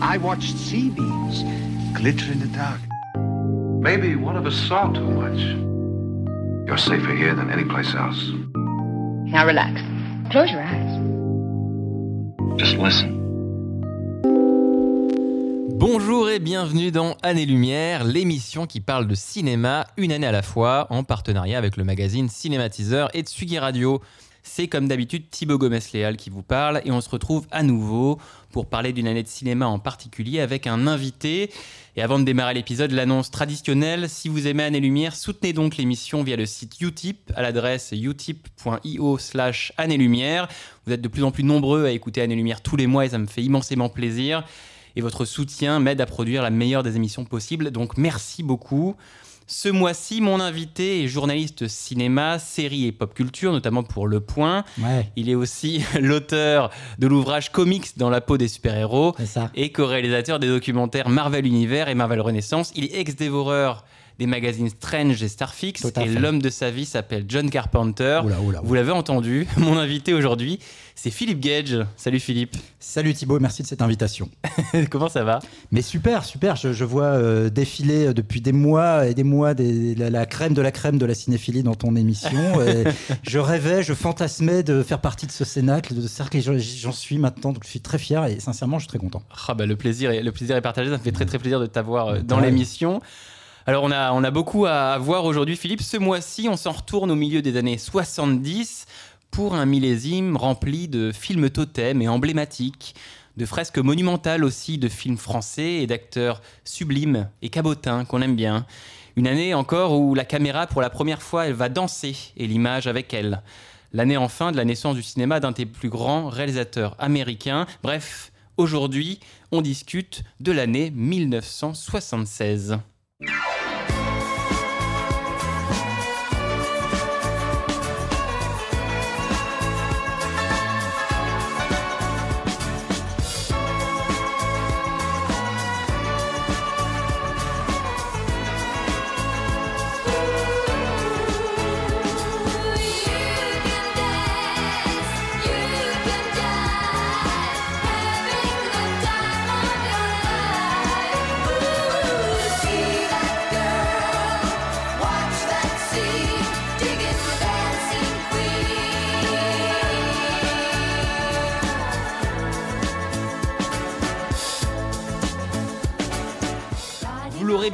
I watched sea beams glitter in the dark. Maybe one of us saw too much. You're safer here than any place else. Now relax. Close your eyes. Just listen. Bonjour et bienvenue dans Année Lumière, l'émission qui parle de cinéma une année à la fois en partenariat avec le magazine Cinématiseur et Tsugi Radio. C'est comme d'habitude Thibaut Gomez-Léal qui vous parle et on se retrouve à nouveau pour parler d'une année de cinéma en particulier avec un invité. Et avant de démarrer l'épisode, l'annonce traditionnelle, si vous aimez Année Lumière, soutenez donc l'émission via le site Utip à l'adresse utip.io slash Année Lumière. Vous êtes de plus en plus nombreux à écouter Année Lumière tous les mois et ça me fait immensément plaisir et votre soutien m'aide à produire la meilleure des émissions possibles. Donc merci beaucoup. Ce mois-ci, mon invité est journaliste cinéma, série et pop culture, notamment pour Le Point. Ouais. Il est aussi l'auteur de l'ouvrage Comics dans la peau des super-héros et co-réalisateur des documentaires Marvel Univers et Marvel Renaissance. Il est ex-dévoreur des magazines Strange et Starfix et l'homme de sa vie s'appelle John Carpenter. Oula, oula, Vous l'avez entendu, mon invité aujourd'hui, c'est Philippe Gage. Salut Philippe, Salut Thibaut, merci de cette invitation. comment ça va? Mais super, super, je, je vois euh, défiler euh, depuis des mois et des mois des- la, la crème de la crème de la cinéphilie dans ton émission. Je rêvais, je fantasmais de faire partie de ce cénacle, de ce cercle, et j'en- suis maintenant, donc je suis très fier et sincèrement, je suis très content. Ah bah, le, plaisir est, le plaisir est partagé, ça me fait très très plaisir de t'avoir euh, dans Ouais. l'émission. Alors on a, on a beaucoup à voir aujourd'hui Philippe. Ce mois-ci, on s'en retourne au milieu des années 70 pour un millésime rempli de films totems et emblématiques, de fresques monumentales aussi, de films français et d'acteurs sublimes et cabotins qu'on aime bien. Une année encore où la caméra, pour la première fois, elle va danser et l'image avec elle. L'année enfin de la naissance du cinéma d'un des plus grands réalisateurs américains. Bref, aujourd'hui, on discute de l'année 1976.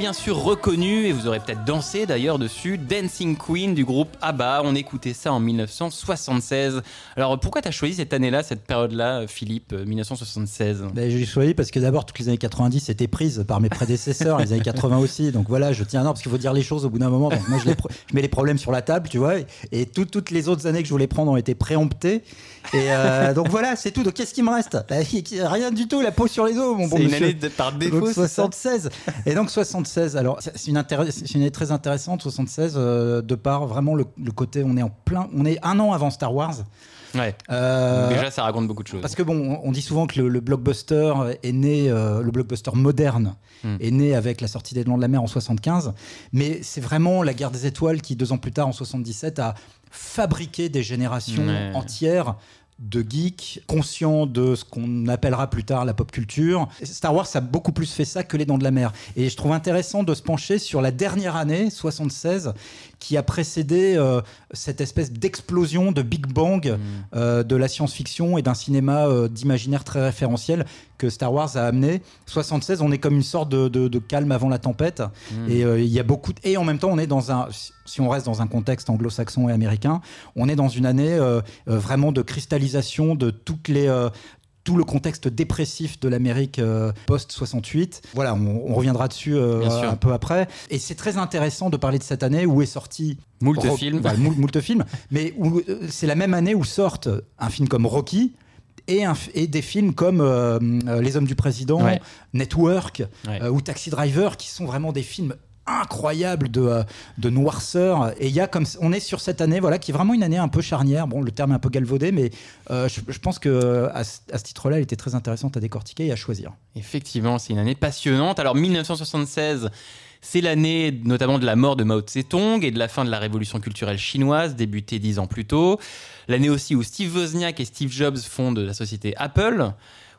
Bien sûr reconnu et vous aurez peut-être dansé d'ailleurs dessus, Dancing Queen du groupe ABBA. On écoutait ça en 1976. Alors pourquoi tu as choisi cette année-là, cette période-là, Philippe, euh, 1976 Ben, je choisi parce que d'abord, toutes les années 90 étaient prises par mes prédécesseurs, les années 80 aussi. Donc voilà, je tiens ordre parce qu'il faut dire les choses au bout d'un moment. Moi, je, mets les problèmes sur la table, tu vois. Et, et tout- toutes les autres années que je voulais prendre ont été préemptées. Et euh, donc voilà, c'est tout. Donc qu'est-ce qui me reste? Ben, Rien du tout, la peau sur les os, mon bon C'est une monsieur. année de- par défaut, Donc, c'est ça? 76. Et donc 76. Alors une, c'est une année très intéressante 76 euh, de par vraiment le, le côté on est en plein, on est un an avant Star Wars. Ouais. Euh, Déjà, ça raconte beaucoup de choses. parce que bon, on dit souvent que le, le blockbuster est né, euh, le blockbuster moderne Hmm. est né avec la sortie des Dents de la Mer en 75, mais c'est vraiment la guerre des étoiles qui deux ans plus tard en 77 a fabriqué des générations Ouais. entières de geeks conscients de ce qu'on appellera plus tard la pop culture. Star Wars a beaucoup plus fait ça que les Dents de la Mer. Et je trouve intéressant de se pencher sur la dernière année, 76, qui a précédé euh, cette espèce d'explosion de Big Bang Mm. euh, de la science-fiction et d'un cinéma euh, d'imaginaire très référentiel que Star Wars a amené. 76, on est comme une sorte de, de- de calme avant la tempête. Mm. Et il y a beaucoup. de- Et en même temps, on est dans un. Si on reste dans un contexte anglo-saxon et américain, on est dans une année vraiment de cristallisation de toutes les. Tout le contexte dépressif de l'Amérique euh, post-68. Voilà, on, on reviendra dessus euh, un peu après. Et c'est très intéressant de parler de cette année où est sorti Moult films. moult, moult films, mais où euh, c'est la même année où sortent un film comme Rocky et, un f- et des films comme euh, Les Hommes du Président, Ouais. Network Ouais. euh, ou Taxi Driver, qui sont vraiment des films incroyables de, euh, de noirceur. Et il y a comme on est sur cette année, voilà, qui est vraiment une année un peu charnière. Bon, le terme est un peu galvaudé, mais euh, je, pense que à ce titre-là, elle était très intéressante à décortiquer et à choisir. Effectivement, c'est une année passionnante. Alors 1976, c'est l'année notamment de la mort de Mao Tse-tung et de la fin de la révolution culturelle chinoise, débutée dix ans plus tôt. L'année aussi où Steve Wozniak et Steve Jobs fondent la société Apple,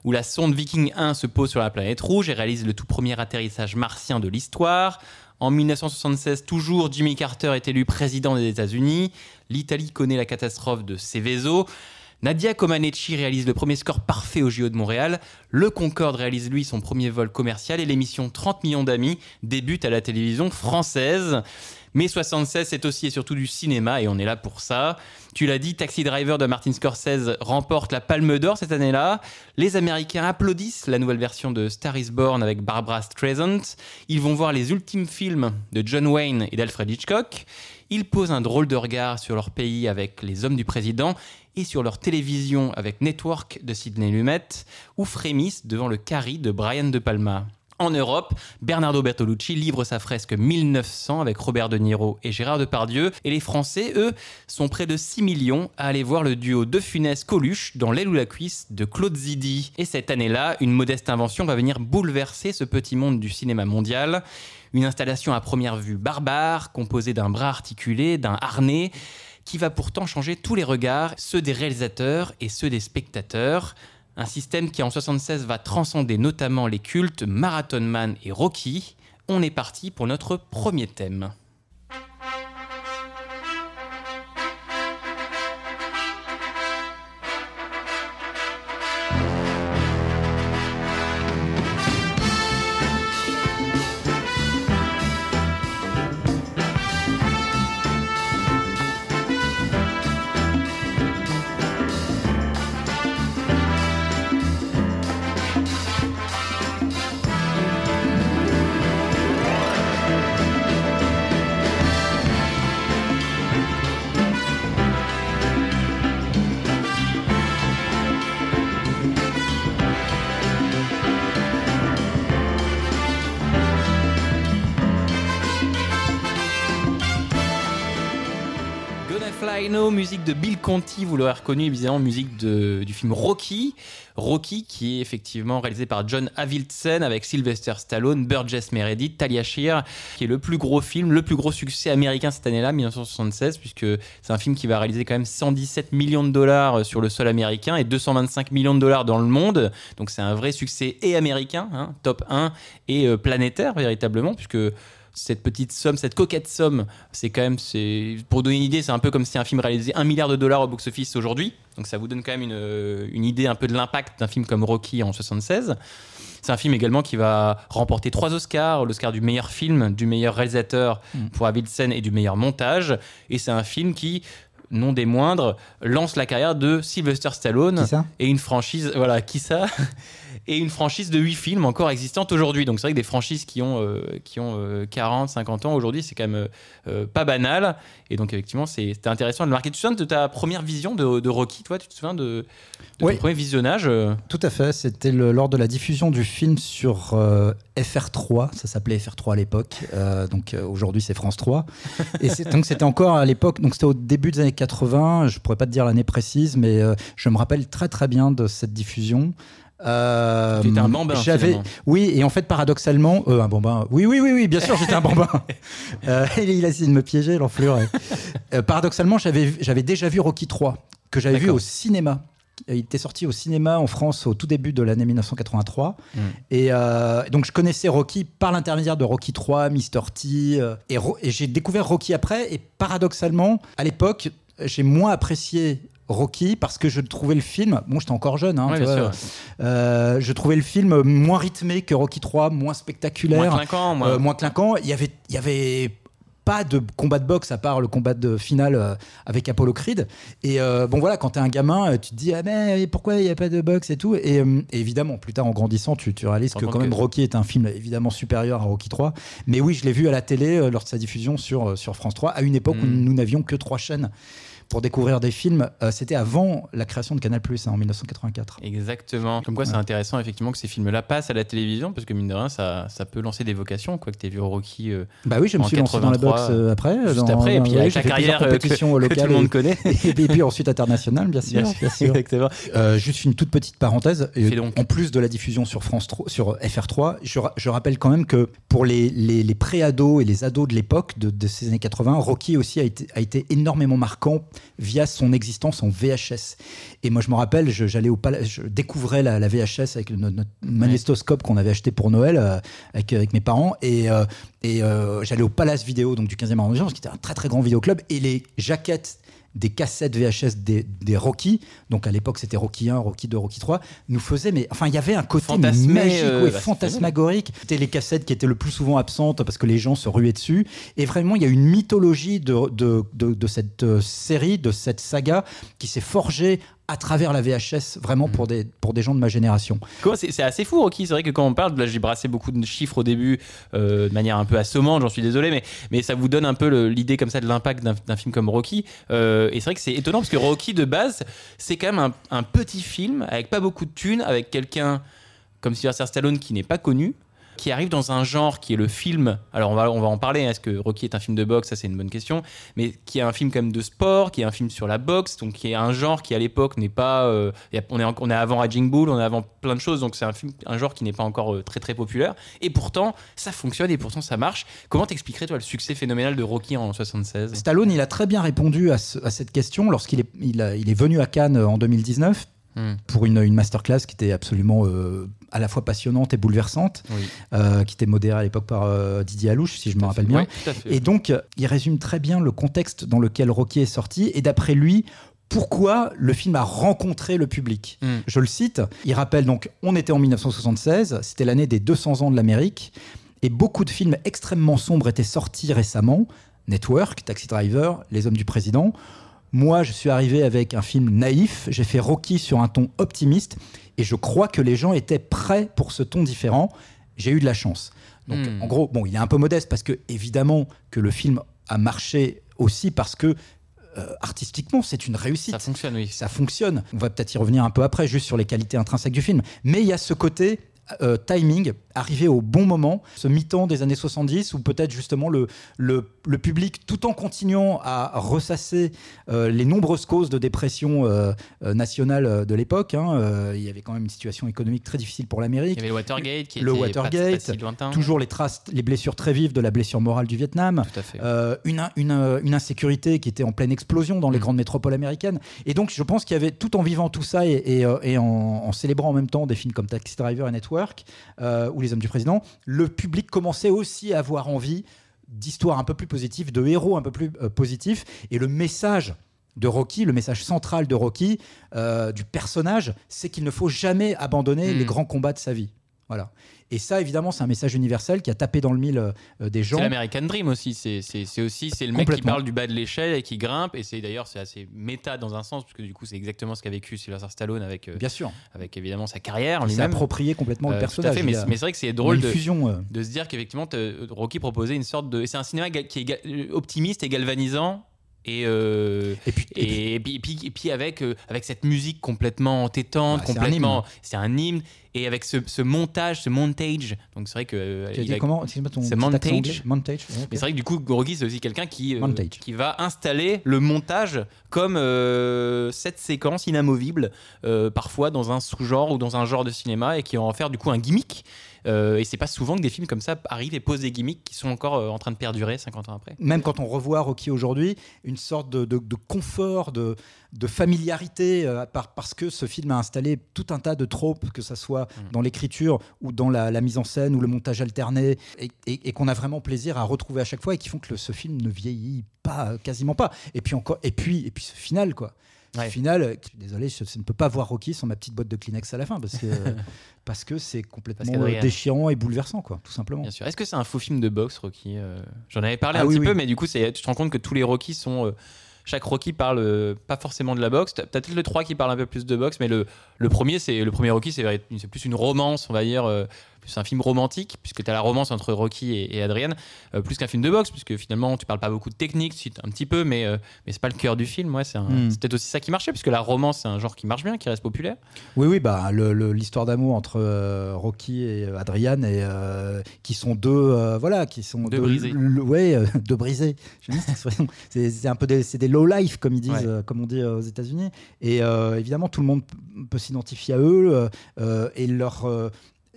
où la sonde Viking 1 se pose sur la planète rouge et réalise le tout premier atterrissage martien de l'histoire. En 1976, toujours, Jimmy Carter est élu président des États-Unis. L'Italie connaît la catastrophe de Seveso. Nadia Comaneci réalise le premier score parfait au JO de Montréal. Le Concorde réalise lui son premier vol commercial et l'émission 30 millions d'amis débute à la télévision française. Mais 76, c'est aussi et surtout du cinéma et on est là pour ça. Tu l'as dit, Taxi Driver de Martin Scorsese remporte la Palme d'Or cette année-là. Les Américains applaudissent la nouvelle version de Star is Born avec Barbara Streisand. Ils vont voir les ultimes films de John Wayne et d'Alfred Hitchcock. Ils posent un drôle de regard sur leur pays avec Les Hommes du Président et sur leur télévision avec Network de Sidney Lumet ou frémissent devant le Carrie de Brian De Palma. En Europe, Bernardo Bertolucci livre sa fresque 1900 avec Robert De Niro et Gérard Depardieu. Et les Français, eux, sont près de 6 millions à aller voir le duo De Funès-Coluche dans L'aile ou la cuisse de Claude Zidi. Et cette année-là, une modeste invention va venir bouleverser ce petit monde du cinéma mondial. Une installation à première vue barbare, composée d'un bras articulé, d'un harnais, qui va pourtant changer tous les regards, ceux des réalisateurs et ceux des spectateurs. Un système qui en 76 va transcender notamment les cultes Marathon Man et Rocky. On est parti pour notre premier thème. Gonna Fly No, musique de Bill Conti, vous l'aurez reconnu évidemment, musique du film Rocky. Rocky qui est effectivement réalisé par John Avildsen avec Sylvester Stallone, Burgess Meredith, Talia Shear, qui est le plus gros film, le plus gros succès américain cette année-là, 1976, puisque c'est un film qui va réaliser quand même 117 millions de dollars sur le sol américain et 225 millions de dollars dans le monde. Donc c'est un vrai succès et américain, hein, top 1, et euh, planétaire véritablement, puisque cette petite somme, cette coquette somme, c'est quand même, c'est pour donner une idée, c'est un peu comme si un film réalisait un milliard de dollars au box-office aujourd'hui. Donc ça vous donne quand même une, euh, une idée un peu de l'impact d'un film comme Rocky en 76. C'est un film également qui va remporter trois Oscars, l'Oscar du meilleur film, du meilleur réalisateur pour Avildsen et du meilleur montage. Et c'est un film qui, non des moindres, lance la carrière de Sylvester Stallone Qui ça? et une franchise, voilà, qui ça? Et une franchise de 8 films encore existantes aujourd'hui. Donc c'est vrai que des franchises qui ont, euh, qui ont euh, 40, 50 ans aujourd'hui, c'est quand même euh, euh, pas banal. Et donc effectivement, c'était intéressant de le marquer. Tu te souviens de ta première vision de, de Rocky, toi? Tu te souviens de, de Oui. ton premier visionnage? Tout à fait, c'était lors de la diffusion du film sur euh, FR3, ça s'appelait FR3 à l'époque, donc aujourd'hui c'est France 3. Et donc c'était encore à l'époque, donc c'était au début des années 80, je pourrais pas te dire l'année précise, mais je me rappelle très très bien de cette diffusion. Euh, un bambin, J'avais, oui, et en fait paradoxalement, euh, un bambin. Oui, oui, oui, oui, bien sûr, j'étais un bambin. Euh, il a essayé de me piéger, l'enflure. Euh, paradoxalement, j'avais, j'avais déjà vu Rocky 3 que j'avais vu au cinéma. Il était sorti au cinéma en France au tout début de l'année 1983. Mm. Et euh, donc, je connaissais Rocky par l'intermédiaire de Rocky 3, Mr. T. euh, et j'ai découvert Rocky après. Et paradoxalement, à l'époque, j'ai moins apprécié Rocky parce que je trouvais le film, bon j'étais encore jeune, hein, Ouais, tu bien vois, sûr. euh, je trouvais le film moins rythmé que Rocky 3, moins spectaculaire, Moins clinquant, moins- euh, moins clinquant. Il y avait, il y avait pas de combat de boxe à part le combat de finale euh, avec Apollo Creed. Et euh, bon voilà, quand t'es un gamin, tu te dis ah mais pourquoi il n'y a pas de boxe et tout? Et, euh, et évidemment, plus tard en grandissant, tu, tu réalises que quand même que- Rocky est un film évidemment supérieur à Rocky 3. Mais oui, je l'ai vu à la télé lors de sa diffusion sur, sur France 3 à une époque où Mm. nous n'avions que trois chaînes pour découvrir des films. Euh, C'était avant la création de Canal Plus en 1984. Exactement. Comme quoi, c'est intéressant effectivement que ces films-là passent à la télévision, parce que mine de rien, ça, ça peut lancer des vocations. Quoi que tu vu Rocky euh, Bah oui, je me suis lancé dans la 83, boxe euh, après. juste dans- après, et puis avec la carrière que, compétitions que tout le monde connaît. et, puis, et puis ensuite international, bien sûr. bien sûr. Exactement. Juste une toute petite parenthèse. Donc. En plus de la diffusion sur France 3, sur FR3, je, ra- je rappelle quand même que pour les, les, les pré-ados et les ados de l'époque, de, de ces années 80, Rocky aussi a été, a été énormément marquant via son existence en VHS. Et moi, je me rappelle, j'allais au pala- je découvrais la, la VHS avec notre, notre magnétoscope qu'on avait acheté pour Noël euh, avec, avec mes parents. Et, euh, et euh, j'allais au Palace Vidéo, donc du 15e arrondissement, qui était un très très grand vidéoclub. Et les jaquettes des cassettes VHS des, des Rocky, donc à l'époque c'était Rocky 1, Rocky 2, Rocky 3, nous faisaient, mais enfin il y avait un côté Fantasmé, magique, euh, ouais, bah, fantasmagorique. C'était les cassettes qui étaient le plus souvent absentes parce que les gens se ruaient dessus. Et vraiment, il y a une mythologie de, de, de, de cette euh, série, de cette saga qui s'est forgée à travers la VHS, vraiment pour, des, pour des gens de ma génération. C'est assez fou, Rocky. C'est vrai que quand on parle, là j'ai brassé beaucoup de chiffres au début euh, de manière un peu assommante, j'en suis désolé, mais, mais ça vous donne un peu l'idée comme ça de l'impact d'un film comme Rocky. Euh, et c'est vrai que c'est étonnant parce que Rocky de base, c'est quand même un, un petit film avec pas beaucoup de thunes, avec quelqu'un comme Sylvester Stallone qui n'est pas connu qui arrive dans un genre qui est le film. Alors on va, on va en parler. hein, Est-ce que Rocky est un film de boxe? Ça c'est une bonne question. Mais qui est un film quand même de sport, qui est un film sur la boxe, donc qui est un genre qui à l'époque n'est pas. euh, on, est, on est avant Raging Bull, on est avant plein de choses. Donc c'est un un genre qui n'est pas encore euh, très très populaire. Et pourtant ça fonctionne et pourtant ça marche. Comment t'expliquerais toi le succès phénoménal de Rocky en 76 Stallone, il a très bien répondu à, ce- à cette question lorsqu'il est, il est venu à Cannes en 2019 Hmm. pour une, une masterclass qui était absolument euh, à la fois passionnante et bouleversante, Oui. euh, qui était modérée à l'époque par euh, Didier Alouche, si je me rappelle bien. Oui. Et donc, il résume très bien le contexte dans lequel Rocky est sorti et d'après lui, pourquoi le film a rencontré le public. Mm. Je le cite, il rappelle donc, on était en 1976, c'était l'année des 200 ans de l'Amérique, et beaucoup de films extrêmement sombres étaient sortis récemment, Network, Taxi Driver, Les Hommes du Président. Moi, je suis arrivé avec un film naïf, j'ai fait Rocky sur un ton optimiste, et je crois que les gens étaient prêts pour ce ton différent. J'ai eu de la chance. Donc, Hmm. en gros, bon, il est un peu modeste parce que, évidemment, que le film a marché aussi parce que, euh, artistiquement, c'est une réussite. ça fonctionne, oui. Ça fonctionne. On va peut-être y revenir un peu après, juste sur les qualités intrinsèques du film. Mais il y a ce côté euh, timing, arrivé au bon moment, ce mi-temps des années 70, où peut-être justement le, le, le public, tout en continuant à ressasser euh, les nombreuses causes de dépression euh, euh, nationale de l'époque, hein, euh, il y avait quand même une situation économique très difficile pour Il l'Amérique. y avait le Watergate qui Le était Watergate, pas si lointain. Toujours les traces, les blessures très vives de la blessure morale du Vietnam. Tout à fait. Une, une, une insécurité qui était en pleine explosion dans les Mm. grandes métropoles américaines. Et donc, je pense qu'il y avait, tout en vivant tout ça et, et, et en, en célébrant en même temps des films comme Taxi Driver et Network ou Les Hommes du Président, le public commençait aussi à avoir envie d'histoires un peu plus positives, de héros un peu plus euh, positifs. Et le message de Rocky, le message central de Rocky, euh, du personnage, c'est qu'il ne faut jamais abandonner Mm. les grands combats de sa vie. Voilà. Et ça, évidemment, c'est un message universel qui a tapé dans le mille euh, des gens. C'est l'American Dream aussi. C'est aussi c'est le mec qui parle du bas de l'échelle et qui grimpe. Et c'est d'ailleurs c'est assez méta dans un sens parce que du coup c'est exactement ce qu'a vécu Sylvester Stallone avec euh, Bien sûr. avec évidemment sa carrière Il s'est approprié complètement Euh, le tout à personnage. fait, mais, c'est vrai que c'est drôle de, fusion. euh, de se dire qu'effectivement Rocky proposait une sorte de c'est un cinéma qui est euh, optimiste et galvanisant et euh, Et puis, et puis- et, et puis, et puis, et puis avec, euh, avec cette musique complètement entêtante, Ah, c'est un complètement. hymne. C'est un hymne. Et avec ce, ce montage, ce montage. Donc c'est vrai que. euh, tu as il dit a- comment? C'est montage. Montage. ouais, ok. Mais c'est vrai que du coup, Rocky, c'est aussi quelqu'un qui, qui va installer le montage comme cette séquence inamovible, parfois dans un sous-genre ou dans un genre de cinéma, et qui va en faire du coup un gimmick. Euh, et c'est pas souvent que des films comme ça arrivent et posent des gimmicks qui sont encore euh, en train de perdurer 50 ans après. Même quand on revoit Rocky aujourd'hui, une sorte de, de- de confort, de, de familiarité, euh, par- parce que ce film a installé tout un tas de tropes, que ce soit Mm. dans l'écriture ou dans la, la mise en scène ou le montage alterné, et, et- et qu'on a vraiment plaisir à retrouver à chaque fois et qui font que le- ce film ne vieillit pas, euh, quasiment pas. Et puis encore, et puis, et puis ce final, quoi. Ce Ouais. final, euh, je suis désolé, je, je ne peux pas voir Rocky sans ma petite boîte de Kleenex à la fin, parce que parce que c'est complètement euh, déchirant et bouleversant, quoi, tout simplement. Bien sûr. Est-ce que c'est un faux film de boxe, Rocky Euh, J'en avais parlé Ah un oui, petit oui. peu, mais du coup, tu te rends compte que tous les Rocky sont. euh, chaque Rocky parle euh, pas forcément de la boxe. T'as peut-être le 3 qui parle un peu plus de boxe, mais le, le premier, c'est le premier Rocky, c'est plus une romance, on va dire, euh, plus un film romantique, puisque tu as la romance entre Rocky et, et Adrienne, euh, plus qu'un film de boxe, puisque finalement, tu parles pas beaucoup de technique, un petit peu, mais, euh, mais c'est pas le cœur du film. Ouais, c'est un- Mm. c'est peut-être aussi ça qui marchait, puisque la romance, c'est un genre qui marche bien, qui reste populaire. Oui, oui, bah, l'histoire d'amour entre euh, Rocky et euh, Adrian, et, qui sont deux, voilà, qui sont Deux brisés. ouais, deux brisés. C'est c'est un peu des, c'est des low life, comme ils disent, Ouais. comme on dit aux États-Unis. Et évidemment, tout le monde peut s'identifier à eux et leur.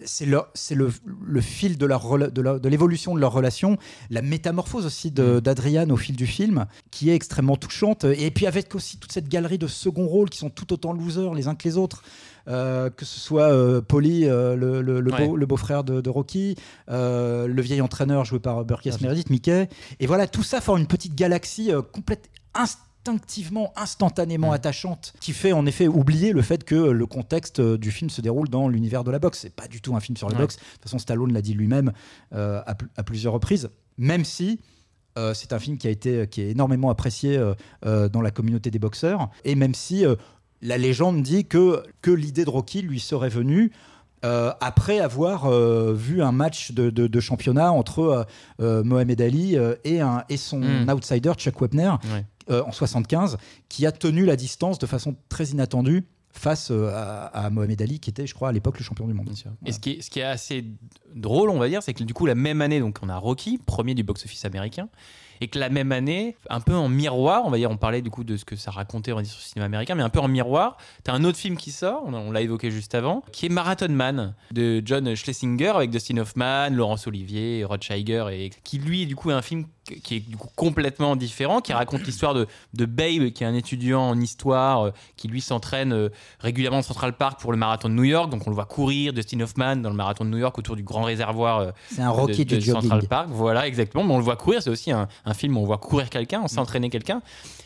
C'est le, c'est le, le fil de, leur, rela- de, de l'évolution de leur relation, la métamorphose aussi de- d'Adriane au fil du film, qui est extrêmement touchante. Et puis avec aussi toute cette galerie de second rôles qui sont tout autant losers les uns que les autres. Euh, que ce soit euh, Polly, euh, le, le- le Ouais. beau- le beau-frère de, de Rocky, euh, le vieil entraîneur joué par Burgess Meredith, Mickey. Et voilà, tout ça forme une petite galaxie complète, instinctivement, instantanément Mm. attachante, qui fait en effet oublier le fait que le contexte euh, du film se déroule dans l'univers de la boxe. C'est pas du tout un film sur la Ouais. boxe. De toute façon, Stallone l'a dit lui-même euh, à, pl- à plusieurs reprises, même si. euh, c'est un film qui a été qui est énormément apprécié euh, dans la communauté des boxeurs et même si la légende dit que que l'idée de Rocky lui serait venue euh, après avoir euh, vu un match de, de- de championnat entre euh, Mohamed Ali et, un, et son Mm. outsider Chuck Wepner Ouais. Euh, en 75, qui a tenu la distance de façon très inattendue face euh, à, Mohamed Ali, qui était, je crois, à l'époque le champion du monde. Et ce qui, est, assez drôle, on va dire, c'est que du coup, la même année, donc, on a Rocky, premier du box-office américain, et que la même année, un peu en miroir, on va dire, on parlait du coup de ce que ça racontait on dire, sur le cinéma américain, mais un peu en miroir, tu as un autre film qui sort, on, l'a évoqué juste avant, qui est Marathon Man de John Schlesinger avec Dustin Hoffman, Laurence Olivier, Rod Steiger, et qui lui, du coup, est un film qui est du coup complètement différent, qui raconte l'histoire de, de Babe, qui est un étudiant en histoire, euh, qui lui s'entraîne euh, régulièrement au Central Park pour le marathon de New York. Donc on le voit courir, Dustin Hoffman, dans le marathon de New York autour du grand réservoir euh, C'est un Rocky de, du de. Central Park. Voilà, exactement. Mais on le voit courir. C'est aussi un, un film où on voit courir quelqu'un, s'entraîner quelqu'un.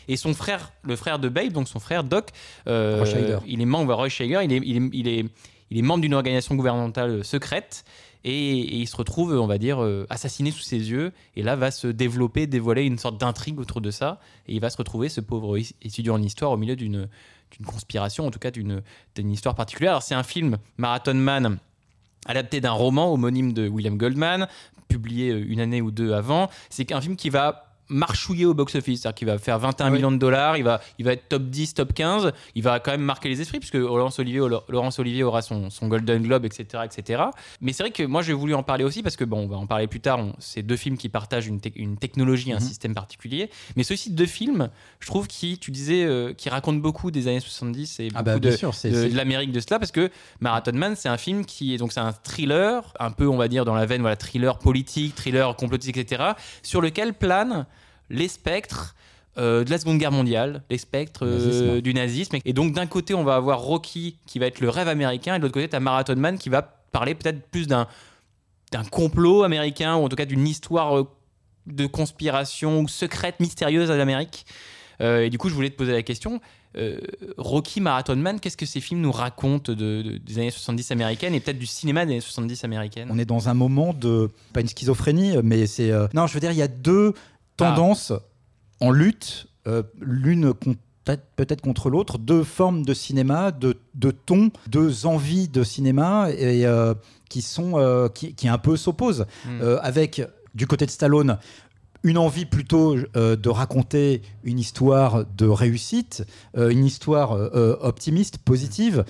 Et son frère, le frère de Babe, donc son frère Doc, euh, il est membre, Roy Scheiger, il est, il est, il est, il est membre d'une organisation gouvernementale secrète. Et, il se retrouve, on va dire, euh, assassiné sous ses yeux. Et là va se développer, dévoiler une sorte d'intrigue autour de ça. Et il va se retrouver, ce pauvre étudiant en histoire, au milieu d'une conspiration, en tout cas d'une d'une histoire particulière. Alors c'est un film, Marathon Man, adapté d'un roman homonyme de William Goldman, publié euh, une année ou deux avant. C'est un film qui va marchouiller au box-office, c'est-à-dire qu'il va faire 21 Ah oui. millions de dollars, il va, il va être top 10, top 15, il va quand même marquer les esprits, puisque Laurence Olivier, Laurence Olivier aura son, son Golden Globe, etc. etc. Mais c'est vrai que moi j'ai voulu en parler aussi, parce que bon, on va en parler plus tard, c'est deux films qui partagent une, tec- une technologie, un Mhm. système particulier, mais c'est aussi deux films, je trouve, qui, tu disais, euh, qui racontent beaucoup des années 70 et Ah beaucoup bah de, bien sûr, c'est de, de l'Amérique de cela parce que Marathon Man c'est un film qui est donc c'est un thriller un peu on va dire dans la veine voilà thriller politique thriller complotiste etc sur lequel planent les spectres euh, de la Seconde Guerre mondiale, les spectres euh, Nazisme. du nazisme. Et donc d'un côté, on va avoir Rocky qui va être le rêve américain, et de l'autre côté, tu as Marathon Man qui va parler peut-être plus d'un d'un complot américain, ou en tout cas d'une histoire euh, de conspiration ou secrète, mystérieuse à l'Amérique. Et du coup, je voulais te poser la question. Rocky Marathon Man, qu'est-ce que ces films nous racontent de, de- des années 70 américaines et peut-être du cinéma des années 70 américaines? On est dans un moment de pas une schizophrénie, mais c'est non, je veux dire, il y a deux tendances en lutte, euh, l'une peut-être contre l'autre, deux formes de cinéma, de, de ton, deux envies de cinéma et euh, qui sont euh, qui, qui un peu s'opposent Mm. Euh, avec du côté de Stallone. Une envie plutôt euh, de raconter une histoire de réussite, euh, une histoire euh, optimiste, positive,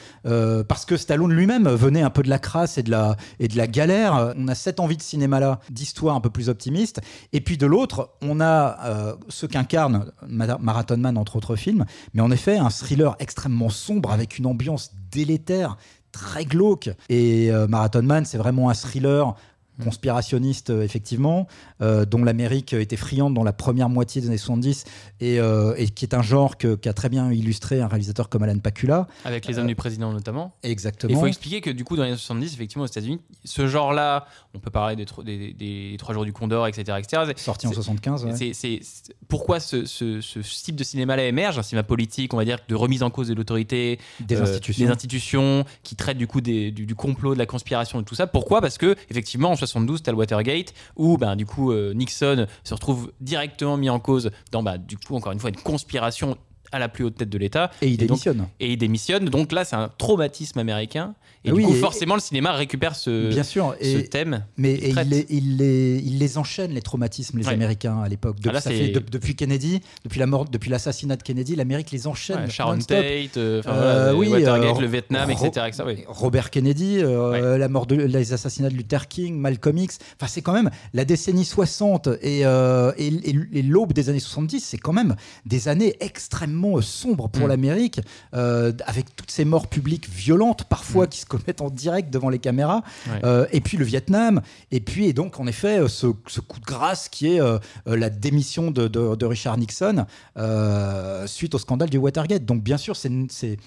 parce que Stallone lui-même venait un peu de la crasse et de la, et de la galère. On a cette envie de cinéma-là, d'histoire un peu plus optimiste. Et puis de l'autre, on a ce qu'incarne Ma- Marathon Man, entre autres films, mais en effet, un thriller extrêmement sombre avec une ambiance délétère, très glauque. Et euh, Marathon Man, c'est vraiment un thriller conspirationniste euh, effectivement euh, dont l'Amérique était friande dans la première moitié des années 70 et, euh, et qui est un genre qu'a très bien illustré un réalisateur comme Alan Pakula Avec les hommes du président notamment. Et il exactement faut expliquer que du coup, dans les années 70, effectivement, aux États-Unis, ce genre-là, on peut parler des, tro- des, des- des Trois jours du Condor, etc. etc. sorti en C'est- 75 ouais. C'est, pourquoi ce, ce- ce type de cinéma-là émerge, un cinéma politique, on va dire, de remise en cause de l'autorité, des institutions des institutions, qui traitent du coup du, du complot, de la conspiration et tout ça. Pourquoi? Parce que effectivement, en 72, t'as le Watergate, où ben, du coup euh, Nixon se retrouve directement mis en cause dans, bah, du coup, encore une fois, une conspiration à la plus haute tête de l'État. et il démissionne Et il démissionne. Donc là, c'est un traumatisme américain. Et Ah du oui, coup, et- forcément, le cinéma récupère ce, bien sûr ce thème. mais il les, il, les, il les enchaîne les traumatismes les Ouais. Américains à l'époque Ah c'est- fait de- depuis Kennedy depuis la mort depuis l'assassinat de Kennedy l'Amérique les enchaîne Ouais, Sharon. Tate, euh, Euh, voilà, oui, Watergate, euh, le Vietnam, Ro- etc. etc. oui. Robert Kennedy, la mort de, les assassinats de Luther King, Malcolm X. Enfin, c'est quand même la décennie 60 et, euh, et, et- et l'aube des années 70, c'est quand même des années extrêmement extrêmement euh, sombre pour Mm. l'Amérique, euh, avec toutes ces morts publiques violentes, parfois Mm. qui se commettent en direct devant les caméras, Ouais. Euh, et puis le Vietnam, et puis et donc en effet ce, ce coup de grâce qui est la démission de, de- de Richard Nixon suite au scandale du Watergate. Donc bien sûr, c'est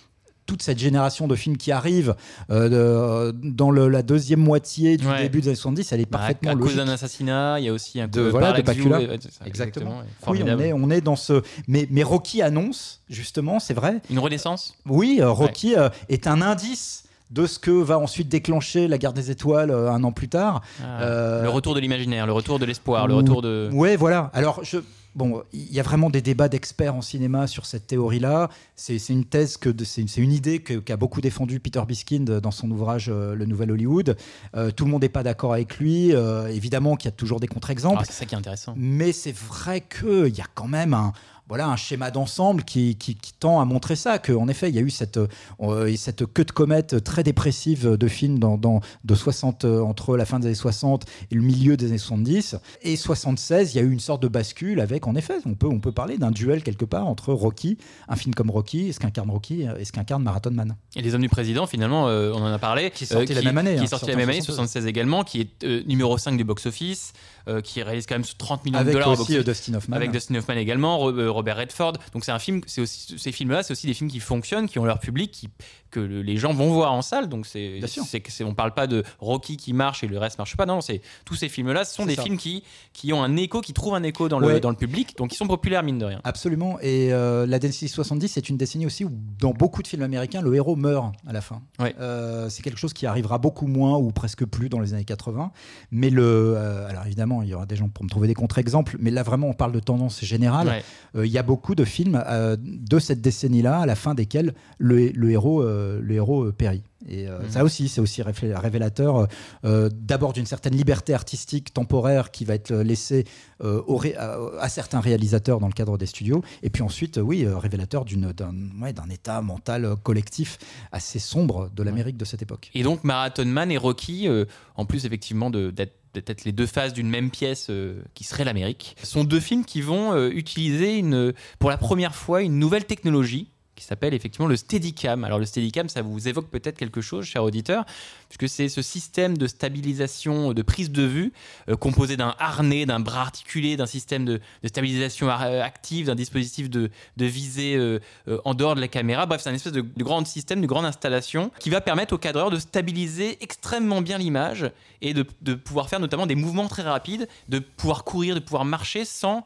toute cette génération de films qui arrivent euh, de- dans le- la deuxième moitié du Ouais. début des années 70, elle est Bah, parfaitement à cause logique. d'un assassinat, il y a aussi un De- coup voilà, de ouais, c'est ça, Exactement. Oui, on est, on est dans ce. Mais, mais Rocky annonce, justement, c'est vrai. Une renaissance Oui, euh, Rocky euh, est un indice de ce que va ensuite déclencher la guerre des étoiles euh, un an plus tard. Ah, Euh, Le retour de l'imaginaire, le retour de l'espoir, le ou- retour de. Ouais, voilà. Alors, je. Bon, il y a vraiment des débats d'experts en cinéma sur cette théorie-là. C'est une thèse, que c'est une, idée qu'a beaucoup défendu Peter Biskind dans son ouvrage euh, Le Nouvel Hollywood. Euh, tout le monde n'est pas d'accord avec lui. Euh, évidemment qu'il y a toujours des contre-exemples. Ah, c'est ça qui est intéressant. Mais c'est vrai qu'il y a quand même un, voilà, un schéma d'ensemble qui, qui, qui tend à montrer ça, qu'en effet, il y a eu cette, euh, cette queue de comète très dépressive de films dans, dans- de 60, euh, entre la fin des années 60 et le milieu des années 70. Et 76, il y a eu une sorte de bascule avec, en effet, on peut, on peut parler d'un duel quelque part entre Rocky, un film comme Rocky, et ce qu'incarne Rocky, et ce qu'incarne Marathon Man. Et Les Hommes du Président, finalement, euh, on en a parlé. Qui est sorti euh, la même année, Qui hein, est sorti la même année, 76. 76 également, qui est euh, numéro 5 du box-office, euh, qui réalise quand même 30 millions Avec de dollars aussi euh. Dustin Hoffman. Avec Dustin Hoffman également, euh, Robert Redford. Donc c'est un film, c'est aussi ces films-là, c'est aussi des films qui fonctionnent, qui ont leur public, qui, que le- les gens vont voir en salle. Donc c'est, c'est on parle pas de Rocky qui marche et le reste marche pas. Non, c'est tous ces films-là, ce sont des ça. films qui qui ont un écho, qui trouvent un écho dans le dans le public, donc ils sont populaires mine de rien. Absolument. Et euh, la décennie 70, c'est une décennie aussi où, dans beaucoup de films américains, le héros meurt à la fin. Ouais. Euh, c'est quelque chose qui arrivera beaucoup moins ou presque plus dans les années 80. Mais le. euh, alors évidemment, il y aura des gens pour me trouver des contre-exemples, mais là vraiment, on parle de tendance générale. Ouais. Euh, Il y a beaucoup de films euh, de cette décennie-là, à la fin desquels le, le héros, euh, le héros euh, périt. Et euh, Mhm. ça aussi, c'est aussi révélateur euh, d'abord d'une certaine liberté artistique temporaire qui va être laissée euh, au ré- à, à certains réalisateurs dans le cadre des studios, et puis ensuite, euh, oui, euh, révélateur d'un ouais, état mental euh, collectif assez sombre de l'Amérique de cette époque. Et donc Marathon Man et Rocky, euh, en plus effectivement d'être peut-être les deux faces d'une même pièce euh, qui serait l'Amérique, sont deux films qui vont euh, utiliser une, pour la première fois une nouvelle technologie qui s'appelle effectivement le Steadicam. Alors le Steadicam, ça vous évoque peut-être quelque chose, cher auditeur, puisque c'est ce système de stabilisation, de prise de vue, euh, composé d'un harnais, d'un bras articulé, d'un système de, stabilisation euh, active, d'un dispositif de, de visée euh, en dehors de la caméra. Bref, c'est un espèce de, de grand système, de grande installation qui va permettre au cadreur de stabiliser extrêmement bien l'image et de, pouvoir faire notamment des mouvements très rapides, de pouvoir courir, de pouvoir marcher sans,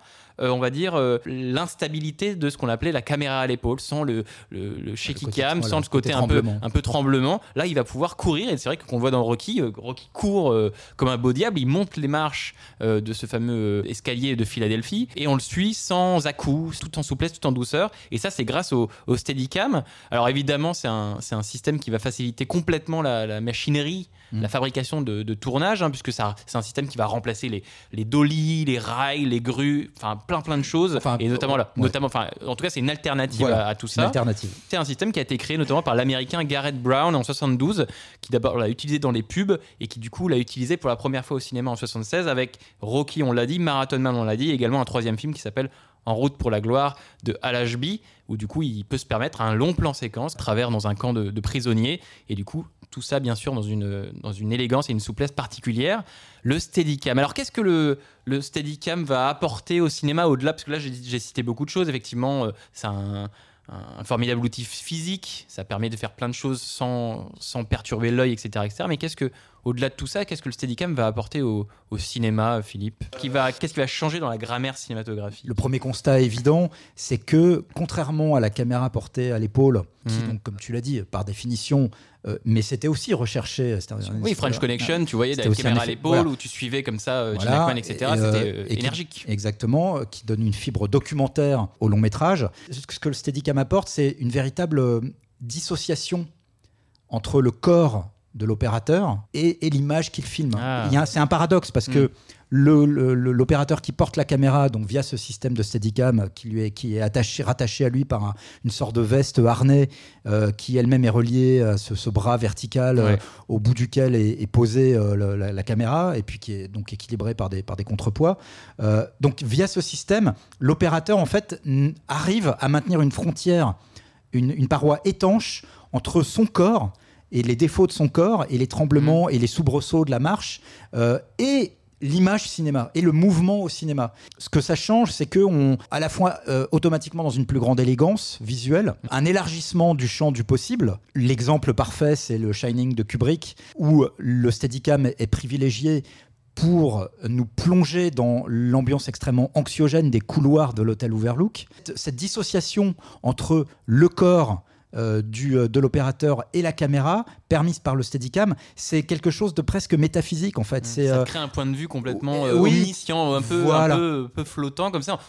on va dire, euh, l'instabilité de ce qu'on appelait la caméra à l'épaule, sans le, le, le shaky cam, sans le côté, un, peu, tremblement. un peu tremblement. Là, il va pouvoir courir et c'est vrai qu'on voit dans Rocky, euh, Rocky court euh, comme un beau diable, il monte les marches euh, de ce fameux euh, escalier de Philadelphie et on le suit sans à-coups, tout en souplesse, tout en douceur. Et ça, c'est grâce au, au Steadicam. Alors évidemment, c'est un, système qui va faciliter complètement la, la machinerie, Mm. la fabrication de, de tournage, hein, puisque ça, c'est un système qui va remplacer les, les les rails, les grues, enfin plein plein de choses. Enfin, et notamment là, ouais. notamment, enfin, en tout cas, c'est une alternative Voilà, à, à tout une ça. alternative. C'est un système qui a été créé notamment par l'américain Garrett Brown en 72, qui d'abord l'a utilisé dans les pubs et qui du coup l'a utilisé pour la première fois au cinéma en 76 avec Rocky, on l'a dit, Marathon Man, on l'a dit, et également un troisième film qui s'appelle En route pour la gloire de Al Ashby, où du coup il peut se permettre un long plan séquence, travers dans un camp de, de prisonniers, et du coup tout ça bien sûr dans une, dans une élégance et une souplesse particulière. Le Steadicam. Alors qu'est-ce que le, le Steadicam va apporter au cinéma au-delà? Parce que là j'ai cité beaucoup de choses, effectivement, euh, c'est un un formidable outil physique, ça permet de faire plein de choses sans, sans perturber l'œil, etc., etc. Mais qu'est-ce que, au-delà de tout ça, qu'est-ce que le Steadicam va apporter au, au cinéma, Philippe qui va, Qu'est-ce qui va changer dans la grammaire cinématographique Le premier constat évident, c'est que contrairement à la caméra portée à l'épaule, qui, Mhm. donc, comme tu l'as dit, par définition, euh, mais c'était aussi recherché. un- Oui, French Connection, tu voyais C'était la caméra à l'épaule voilà. où tu suivais comme ça euh, Voilà, Hackman, etc. et, euh, C'était euh, et qui- énergique. Exactement, euh, qui donne une fibre documentaire au long métrage. Ce que le Steadicam apporte, c'est une véritable euh, dissociation entre le corps de l'opérateur et, et l'image qu'il filme. Ah. C'est un paradoxe parce que le- l'opérateur qui porte la caméra, donc via ce système de Steadicam qui lui est, qui est attaché, rattaché à lui par un- une sorte de veste harnais euh, qui elle-même est reliée à ce, ce bras vertical euh, au bout duquel est, est posée euh, la, la caméra et puis qui est donc équilibré par des, par des contrepoids. Euh, donc via ce système, l'opérateur en fait arrive à maintenir une frontière, une, une paroi étanche entre son corps et les défauts de son corps et les tremblements et les soubresauts de la marche euh, et l'image cinéma et le mouvement au cinéma. Ce que ça change, c'est que on, à la fois euh, automatiquement dans une plus grande élégance visuelle, un élargissement du champ du possible. L'exemple parfait, c'est le Shining de Kubrick, où le Steadicam est privilégié pour nous plonger dans l'ambiance extrêmement anxiogène des couloirs de l'hôtel Overlook. Cette dissociation entre le corps euh, du, euh, de l'opérateur et la caméra, permise par le Steadicam, c'est quelque chose de presque métaphysique en fait. C'est ça euh, crée un point de vue complètement euh, euh, oui. omniscient, un peu, Voilà. un peu, flottant comme ça.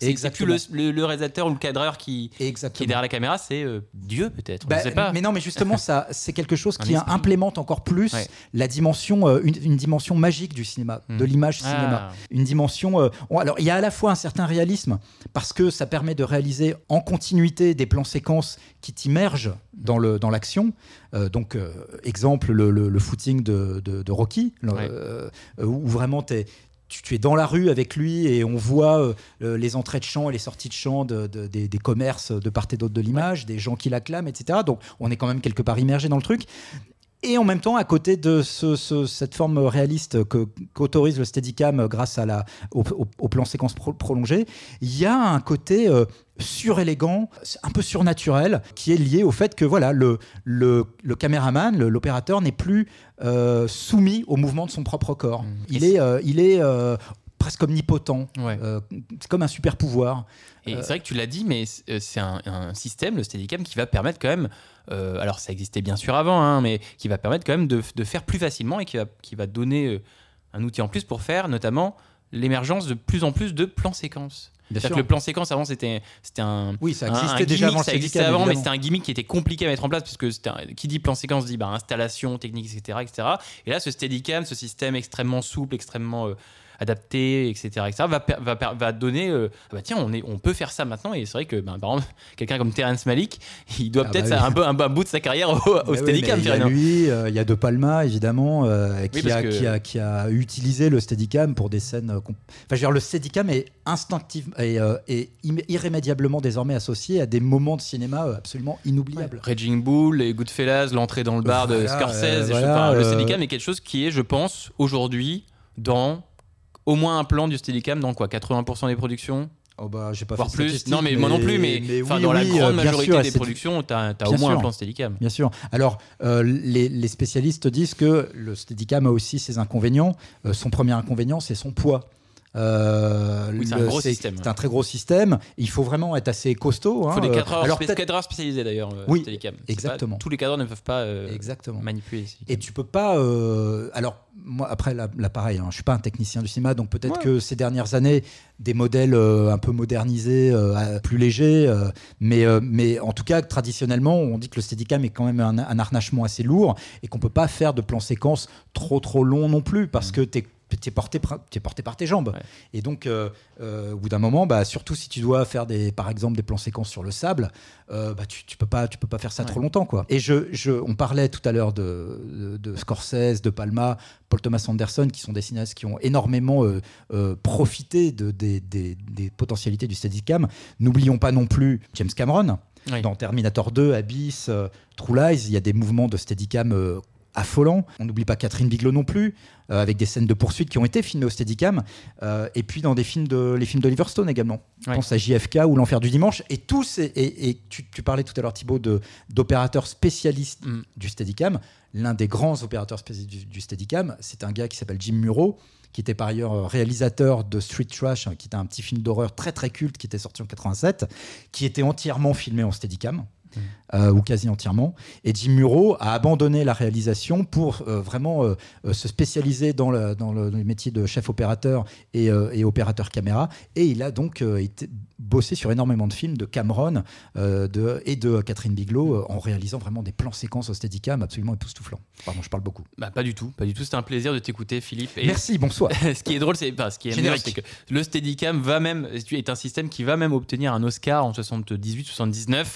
C'est- plus le, le- le réalisateur ou le cadreur qui, qui est derrière la caméra, c'est Dieu peut-être. Bah, pas. Mais non, mais justement, ça, c'est quelque chose qui implémente encore plus Ouais. la dimension, une, une dimension magique du cinéma, Hmm. de l'image cinéma. Ah. Une dimension. alors, il y a à la fois un certain réalisme parce que ça permet de réaliser en continuité des plans séquences qui t'immergent dans le dans l'action. Euh, donc, euh, exemple, le, le- le footing de, de- de Rocky, Ouais. euh, où vraiment t'es- tu, tu es dans la rue avec lui et on voit euh, les entrées de champ et les sorties de champ de- de- des, des commerces de part et d'autre de l'image, des gens qui l'acclament, etc. Donc on est quand même quelque part immergé dans le truc. Et en même temps, à côté de ce- ce- cette forme réaliste que- qu'autorise le Steadicam grâce à la, au, au- au plan séquence pro- prolongé, il y a un côté euh, surélégant, un peu surnaturel, qui est lié au fait que voilà, le, le, le caméraman, le- l'opérateur n'est plus euh, soumis au mouvement de son propre corps. Mm. Il Et est, euh, il est euh, presque omnipotent. Ouais. Euh, c'est comme un super pouvoir. Et Euh, c'est vrai que tu l'as dit, mais c'est- euh, c'est un, un système, le Steadicam, qui va permettre quand même, euh, alors ça existait bien sûr avant, hein, mais qui va permettre quand même de, de faire plus facilement et qui va, qui va donner un outil en plus pour faire notamment l'émergence de plus en plus de plans séquences. Que le plan séquence avant c'était c'était un Oui, ça un- existait un déjà gimmick, avant le ça existait avant, mais c'était un gimmick qui était compliqué à mettre en place puisque un- qui dit plan séquence dit bah, installation technique etc etc. Et là ce Steadicam, ce système extrêmement souple, extrêmement euh, adapté etc etc va va, va donner euh, ah bah tiens on est on peut faire ça maintenant et c'est vrai que bah, par exemple quelqu'un comme Terrence Malik il doit Ah peut-être bah oui. un peu un, un bout de sa carrière au, au oui, Steadicam mais Il y a lui, euh, il y a De Palma, évidemment, euh, qui, a, que- qui, a, qui a utilisé le Steadicam pour des scènes. Enfin, je veux dire, le Steadicam est instinctif et, irrémédiablement désormais associé à des moments de cinéma absolument inoubliables. Raging Bull, les Goodfellas, l'entrée dans le bar de Scorsese, enfin, le Steadicam est quelque chose qui est, je pense, aujourd'hui dans au moins un plan du Steadicam dans quoi 80% des productions Oh bah, j'ai pas fait plus non mais, moi non plus mais, oui, dans la grande euh, majorité sûr, des productions t'as as au moins un plan Steadicam Bien sûr. Alors, euh, les, les spécialistes disent que le Steadicam a aussi ses inconvénients. Euh, son premier inconvénient, c'est son poids. Euh, Oui, c'est un. C'est très gros système. Il faut vraiment être assez costaud. il hein. faut des Euh, cadreurs, alors spé- peut-être- cadreurs spécialisés d'ailleurs euh, Oui, C'est exactement. pas- tous les cadreurs ne peuvent pas euh, Exactement. manipuler. Et tu peux pas. euh, alors, moi, après, là, là, pareil, hein, je suis pas un technicien du cinéma, donc peut-être Ouais. que ces dernières années, des modèles un peu modernisés, plus légers, mais, mais en tout cas, traditionnellement, on dit que le Steadicam est quand même un, un harnachement assez lourd et qu'on peut pas faire de plans séquences trop trop longs non plus parce que tu es porté, t'es porté par tes jambes. Ouais. Et donc, euh, euh, au bout d'un moment, bah, surtout si tu dois faire des, par exemple des plans séquences sur le sable, euh, bah, tu, tu peux pas, tu peux pas faire ça Ouais. trop longtemps, quoi. Et je, je, on parlait tout à l'heure de, de, de Scorsese, de Palma, Paul Thomas Anderson, qui sont des cinéastes qui ont énormément profité de, des, des, des potentialités du Steadicam. N'oublions pas non plus James Cameron. Oui. Dans Terminator 2, Abyss, True Lies, il y a des mouvements de Steadicam affolants. On n'oublie pas Catherine Bigelow non plus, euh, avec des scènes de poursuite qui ont été filmées au Steadicam. Euh, et puis dans des films de, les films d'Oliver Stone également. Je Ouais. pense à JFK ou L'Enfer du Dimanche. Et tous, et, et tu, tu parlais tout à l'heure, Thibaut, d'opérateurs spécialistes Mm. du Steadicam. L'un des grands opérateurs spécialistes du, du Steadicam, c'est un gars qui s'appelle Jim Muro, qui était par ailleurs euh, réalisateur de Street Trash, hein, qui était un petit film d'horreur très très culte qui était sorti en 87, qui était entièrement filmé en Steadicam. Euh, ou quasi entièrement. Et Jim Muro a abandonné la réalisation pour euh, vraiment euh, euh, se spécialiser dans le, dans le, dans le métier de chef opérateur et, et opérateur caméra. Et il a donc été, bossé sur énormément de films de Cameron de, et de Catherine Bigelow en réalisant vraiment des plans séquences au Steadicam absolument époustouflants. Pardon, je parle beaucoup. Bah, pas du tout, pas du tout. C'était un plaisir de t'écouter, Philippe. Et Merci, bonsoir. ce qui est drôle, c'est ce qui est amusant, Générique. c'est que le Steadicam va même est un système qui va même obtenir un Oscar en 78-79,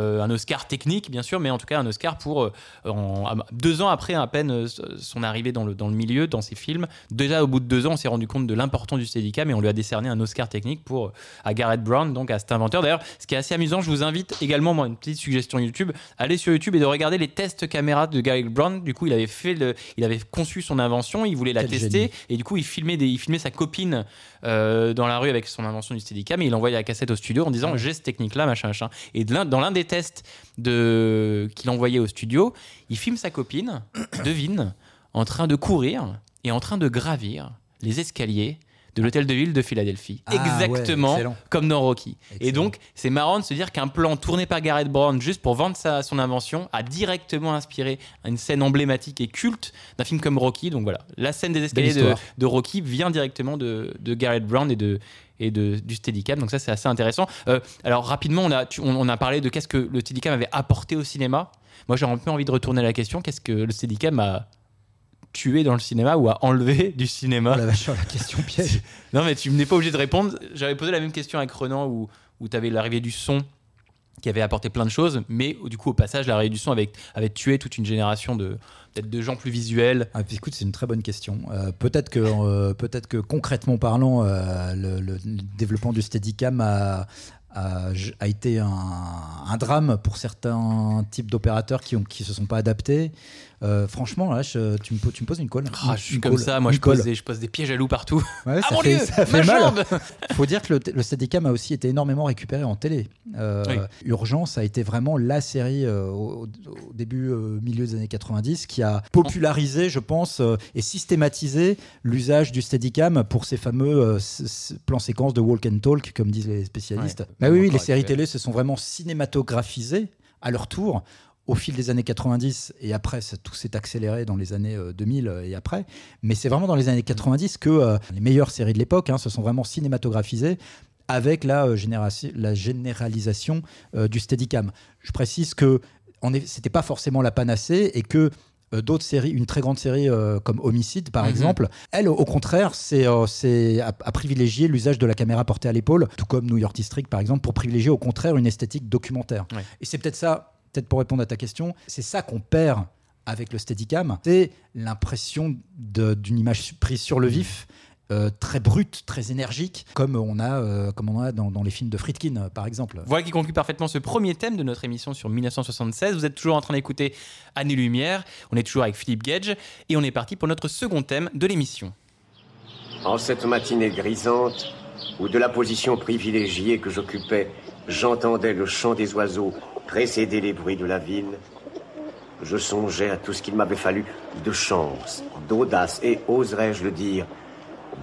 euh, un Oscar technique bien sûr, mais en tout cas un Oscar pour euh, en- deux ans après à peine euh, son arrivée dans le dans le milieu, dans ses films. Déjà au bout de deux ans, on s'est rendu compte de l'importance du Steadicam et on lui a décerné un Oscar technique pour à Garrett Brown, donc à cet inventeur. D'ailleurs, ce qui est assez amusant, je vous invite également, moi, une petite suggestion YouTube, aller sur YouTube et de regarder les tests caméra de Garrett Brown. Du coup, il avait fait le, il avait conçu son invention, il voulait la Quel tester génie. et du coup, il filmait, des, il filmait sa copine euh, dans la rue avec son invention du Steadicam et il envoyait la cassette au studio en disant j'ai cette technique-là, machin, machin. Et de l'un- dans l'un des tests de, qu'il envoyait au studio, il filme sa copine, devine, en train de courir et en train de gravir les escaliers de l'hôtel de ville de Philadelphie. Ah, Exactement comme dans Rocky. Et donc, c'est marrant de se dire qu'un plan tourné par Garrett Brown juste pour vendre sa, son invention a directement inspiré une scène emblématique et culte d'un film comme Rocky. Donc voilà, la scène des escaliers de, de Rocky vient directement de, de Garrett Brown et de et de, du Steadicam. Donc ça, c'est assez intéressant. Euh, alors rapidement, on a, tu- on, on a parlé de qu'est-ce que le Steadicam avait apporté au cinéma. Moi, j'ai un peu envie de retourner la question. Qu'est-ce que le Steadicam a tué dans le cinéma ou a enlevé du cinéma Oh la vache, la question piège. non, mais tu n'es pas obligé de répondre. J'avais posé la même question avec Renan où, où tu avais l'arrivée du son qui avait apporté plein de choses, mais du coup, au passage, l'arrivée du son avait, avait tué toute une génération de, peut-être de gens plus visuels. Ah, écoute, c'est une très bonne question. Euh, peut-être que, euh, peut-être que concrètement parlant, euh, le, développement du Steadicam a, a, été un, un drame pour certains types d'opérateurs qui ne qui se sont pas adaptés. Euh, franchement, là, je- tu, me, tu me poses une colle. Ah, je suis une comme colle. ça, moi je pose, des, je pose des pièges à loup partout. Ouais, ah ça mon fait, dieu, ça fait ma mal. jambe Il faut dire que le, le Steadicam a aussi été énormément récupéré en télé. Euh, Oui. Urgence a été vraiment la série euh, au, au début, euh, milieu des années 90 qui a popularisé, je pense, euh, et systématisé l'usage du Steadicam pour ces fameux euh, plans séquences de walk and talk, comme disent les spécialistes. Ouais. Bah oui, oui, les séries télé se sont vraiment cinématographisées à leur tour au fil des années 90 et après ça- tout s'est accéléré dans les années euh, 2000 et après mais c'est vraiment dans les années 90 que euh, les meilleures séries de l'époque hein, se sont vraiment cinématographisées avec la, euh, génération- la généralisation euh, du Steadicam. Je précise que ce n'était pas forcément la panacée et que euh, d'autres séries, une très grande série euh, comme Homicide par Mhm. exemple, elle au contraire c'est euh, à, à privilégier l'usage de la caméra portée à l'épaule, tout comme New York District par exemple, pour privilégier au contraire une esthétique documentaire. Ouais. Et c'est peut-être ça, peut-être pour répondre à ta question, c'est ça qu'on perd avec le Steadicam, c'est l'impression d'une image prise sur le vif. euh, très brute, très énergique, comme on a, euh, comme on a dans, dans les films de Friedkin, euh, par exemple. Voilà qui conclut parfaitement ce premier thème de notre émission sur 1976. Vous êtes toujours en train d'écouter Année Lumière. On est toujours avec Philippe Gage et on est parti pour notre second thème de l'émission. En cette matinée grisante, où de la position privilégiée que j'occupais, j'entendais le chant des oiseaux précéder les bruits de la ville, je songeais à tout ce qu'il m'avait fallu de chance, d'audace et, oserais-je le dire,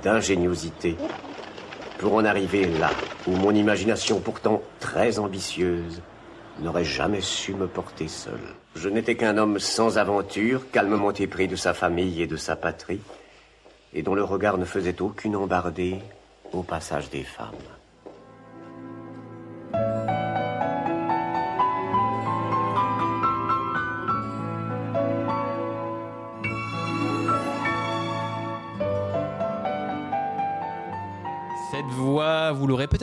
d'ingéniosité pour en arriver là où mon imagination, pourtant très ambitieuse, n'aurait jamais su me porter seul. Je n'étais qu'un homme sans aventure, calmement épris de sa famille et de sa patrie, et dont le regard ne faisait aucune embardée au passage des femmes.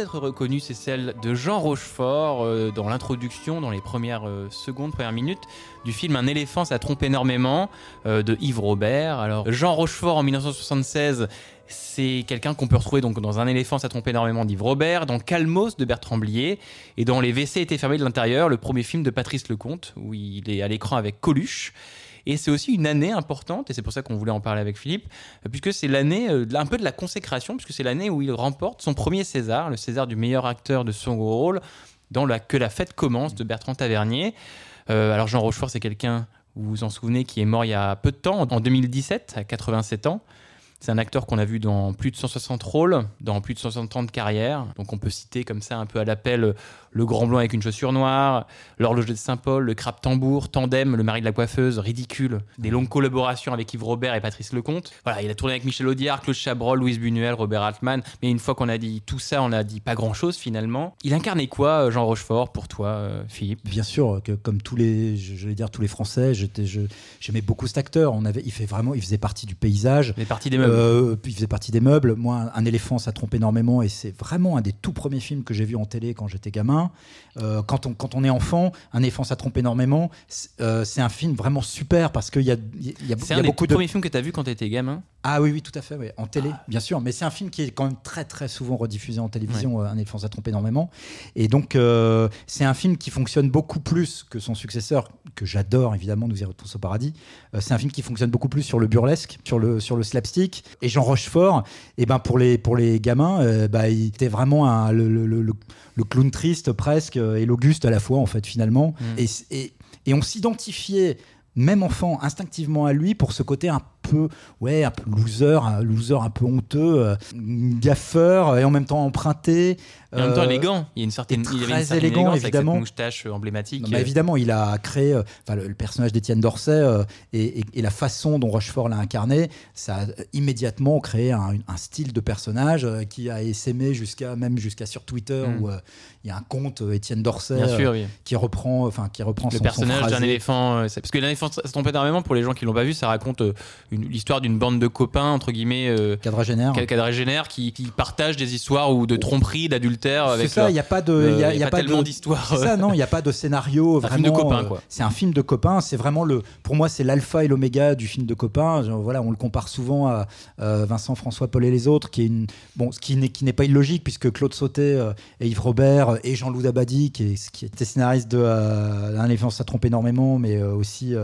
Reconnue, c'est celle de Jean Rochefort euh, dans l'introduction, dans les premières euh, secondes, premières minutes du film Un éléphant, ça trompe énormément euh, de Yves Robert. Alors Jean Rochefort en 1976, c'est quelqu'un qu'on peut retrouver donc dans Un éléphant, ça trompe énormément d'Yves Robert, dans Calmos de Bertrand Blier et dans Les WC étaient fermés de l'intérieur, le premier film de Patrice Lecomte où il est à l'écran avec Coluche. Et c'est aussi une année importante, et c'est pour ça qu'on voulait en parler avec Philippe, euh, puisque c'est l'année euh, un peu de la consécration, puisque c'est l'année où il remporte son premier César, le César du meilleur acteur de second rôle, dans la, Que la fête commence de Bertrand Tavernier. Euh, alors Jean Rochefort, c'est quelqu'un, vous vous en souvenez, qui est mort il y a peu de temps, en 2017, à 87 ans. C'est un acteur qu'on a vu dans plus de 160 rôles, dans plus de 160 ans de carrière. Donc on peut citer comme ça un peu à l'appel Le Grand Blanc avec une chaussure noire, L'Horloger de Saint-Paul, Le Crabe Tambour, Tandem, Le Mari de la coiffeuse, Ridicule, des longues collaborations avec Yves Robert et Patrice Lecomte. Voilà, il a tourné avec Michel Audiard, Claude Chabrol, Louise Buñuel, Robert Altman. Mais une fois qu'on a dit tout ça, on a dit pas grand-chose finalement. Il incarnait quoi, Jean Rochefort, pour toi, euh, Philippe? Bien sûr que comme tous les, je, vais dire tous les Français, j'aimais beaucoup cet acteur. On avait, il fait vraiment, il faisait partie du paysage. Il faisait partie des meubles. Euh, il faisait partie des meubles. Moi, un, éléphant, ça trompe énormément et c'est vraiment un des tout premiers films que j'ai vu en télé quand j'étais gamin. Euh, quand on quand on est enfant, un éléphant, ça trompe énormément. C'est un film vraiment super parce qu'il y a, il y a, c'est un beaucoup des premiers films que tu as vu quand tu étais gamin? Ah oui, oui, tout à fait, oui. en télé, bien sûr. Mais c'est un film qui est quand même très, très souvent rediffusé en télévision. Un éléphant, ça trompe énormément. Et donc, c'est un film qui fonctionne beaucoup plus que son successeur, que j'adore évidemment, Nous irons tous au paradis. Euh, c'est un film qui fonctionne beaucoup plus sur le burlesque, sur le, sur le slapstick. Et Jean Rochefort, et eh ben pour, les, pour les gamins, euh, bah, il était vraiment un, le, le, le, clown triste presque euh, et l'Auguste à la fois, en fait, finalement. Mm. Et, et, et on s'identifiait même enfant, instinctivement à lui pour ce côté un peu, ouais, un peu loser, un loser un peu honteux, gaffeur et en même temps emprunté. en même temps euh, élégant. Il y a une certaine, il avait une certaine élégant, évidemment. Avec cette moustache emblématique. Non, évidemment, il a créé, euh, enfin, le, personnage d'Étienne Dorset euh, et, et, la façon dont Rochefort l'a incarné, ça a immédiatement créé un, un style de personnage qui a essaimé jusqu'à même jusqu'à sur Twitter mm. où il y a un conte Étienne Dorset sûr, qui reprend, enfin, qui reprend le son, personnage d'un éléphant. parce que l'éléphant, ça se trompe énormément pour les gens qui l'ont pas vu. Ça raconte l'histoire d'une bande de copains entre guillemets euh, quadragénaires qui, qui, partagent des histoires ou de tromperie d'adultère avec ça il n'y a pas de il y a, y a, pas, tellement d'histoire ça non il n'y a pas de scénario vraiment un film de copains euh, quoi. c'est un film de copains c'est vraiment le pour moi c'est l'alpha et l'oméga du film de copains. Voilà on le compare souvent à Vincent François Paul et les autres qui est une bon ce qui n'est qui n'est pas illogique puisque Claude Sauté euh, et Yves Robert et Jean-Loup Dabadi qui, est, qui était scénariste de un éléphant ça trompe énormément mais aussi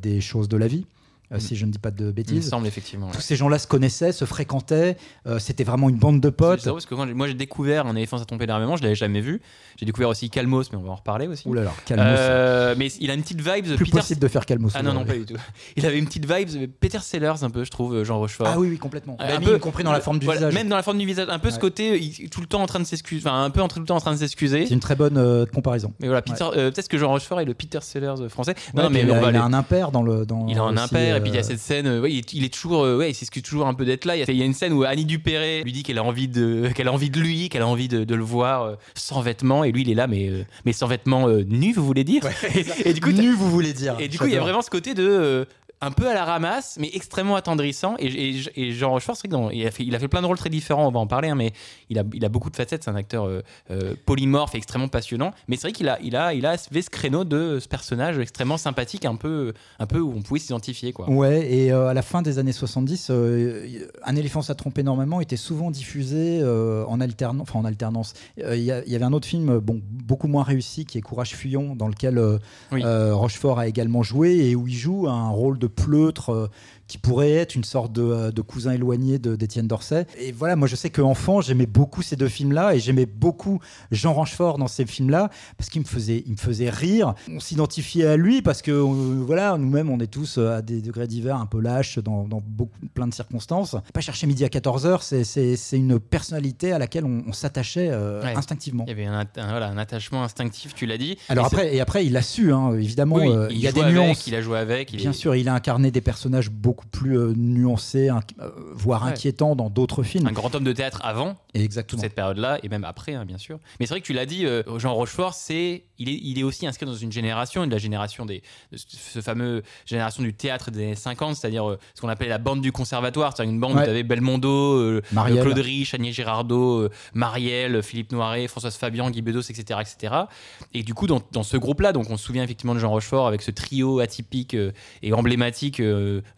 des choses de la vie euh, si je ne dis pas de bêtises. Il me semble effectivement. Tous ces gens-là se connaissaient, se fréquentaient. Euh, c'était vraiment une bande de potes. C'est parce que moi j'ai découvert un éléphant à tomber énormément, je l'avais jamais vu. J'ai découvert aussi Calmos, mais on va en reparler aussi. Ouh là là, Calmos. Euh, mais il a une petite vibe. Plus possible de faire Calmos. Ah non non pas du tout. Il avait une petite vibe Peter Sellers un peu, je trouve, Jean Rochefort. Ah oui oui complètement. un peu compris dans la forme du visage. Même dans la forme du visage, un peu ce côté tout le temps en train de s'excuser, enfin un peu tout le temps en train de s'excuser. C'est une très bonne comparaison. Mais voilà, peut-être que Jean Rochefort est le Peter Sellers français. Non mais il a un impair dans le. Il a un impair et puis il y a cette scène euh, il, est, toujours, euh, ouais, il s'excuse toujours un peu d'être là. Il y, a, une scène où Annie Dupéré lui dit qu'elle a envie de, qu'elle a envie de lui, qu'elle a envie de, le voir euh, sans vêtements, et lui il est là, mais, mais sans vêtements nus, vous voulez dire et, du coup, nu, vous voulez dire. Et du coup, il y a vraiment ce côté de un peu à la ramasse, mais extrêmement attendrissant. Et, et, Jean Rochefort, c'est vrai qu'il a fait, il a fait plein de rôles très différents, on va en parler, hein, mais il a, il a beaucoup de facettes. C'est un acteur euh, euh, polymorphe et extrêmement passionnant. Mais c'est vrai qu'il a, il a, il a ce créneau de ce personnage extrêmement sympathique, un peu, un peu où on pouvait s'identifier. Quoi. Ouais, et euh, à la fin des années 70, Un éléphant, ça trompe énormément, était souvent diffusé en, alternance, enfin, en alternance. Il y, avait un autre film bon, beaucoup moins réussi qui est Courage Fuyon, dans lequel Rochefort a également joué et où il joue un rôle de pleutre euh, qui pourrait être une sorte de, euh, cousin éloigné d'Étienne Dorset. Et voilà, moi je sais qu'enfant, j'aimais beaucoup ces deux films-là et j'aimais beaucoup Jean Rochefort dans ces films-là parce qu'il me faisait, il me faisait rire. On s'identifiait à lui parce que euh, voilà, nous-mêmes, on est tous euh, à des degrés divers un peu lâches dans, beaucoup, plein de circonstances. Pas chercher midi à 14h, c'est une personnalité à laquelle on, s'attachait instinctivement. Il y avait un, voilà, un attachement instinctif, tu l'as dit. Alors et après, et après, il a su, hein, évidemment. il, y a des nuances. il a joué avec. Bien sûr, il a incarné des personnages beaucoup beaucoup plus euh, nuancé, euh, voire inquiétant dans d'autres films. Un grand homme de théâtre avant Exactement. cette période-là, et même après, hein, bien sûr. Mais c'est vrai que tu l'as dit, euh, Jean Rochefort, c'est, il, est, il est aussi inscrit dans une génération, de la génération des, de ce fameux génération du théâtre des années 50, c'est-à-dire ce qu'on appelait la bande du conservatoire, c'est-à-dire une bande où tu avais Belmondo, Claude Rich, Agnès Girardot, Marielle, Philippe Noiret, Françoise Fabian, Guy Bedos, etc., etc. Et du coup, dans, dans ce groupe-là, donc on se souvient effectivement de Jean Rochefort avec ce trio atypique et emblématique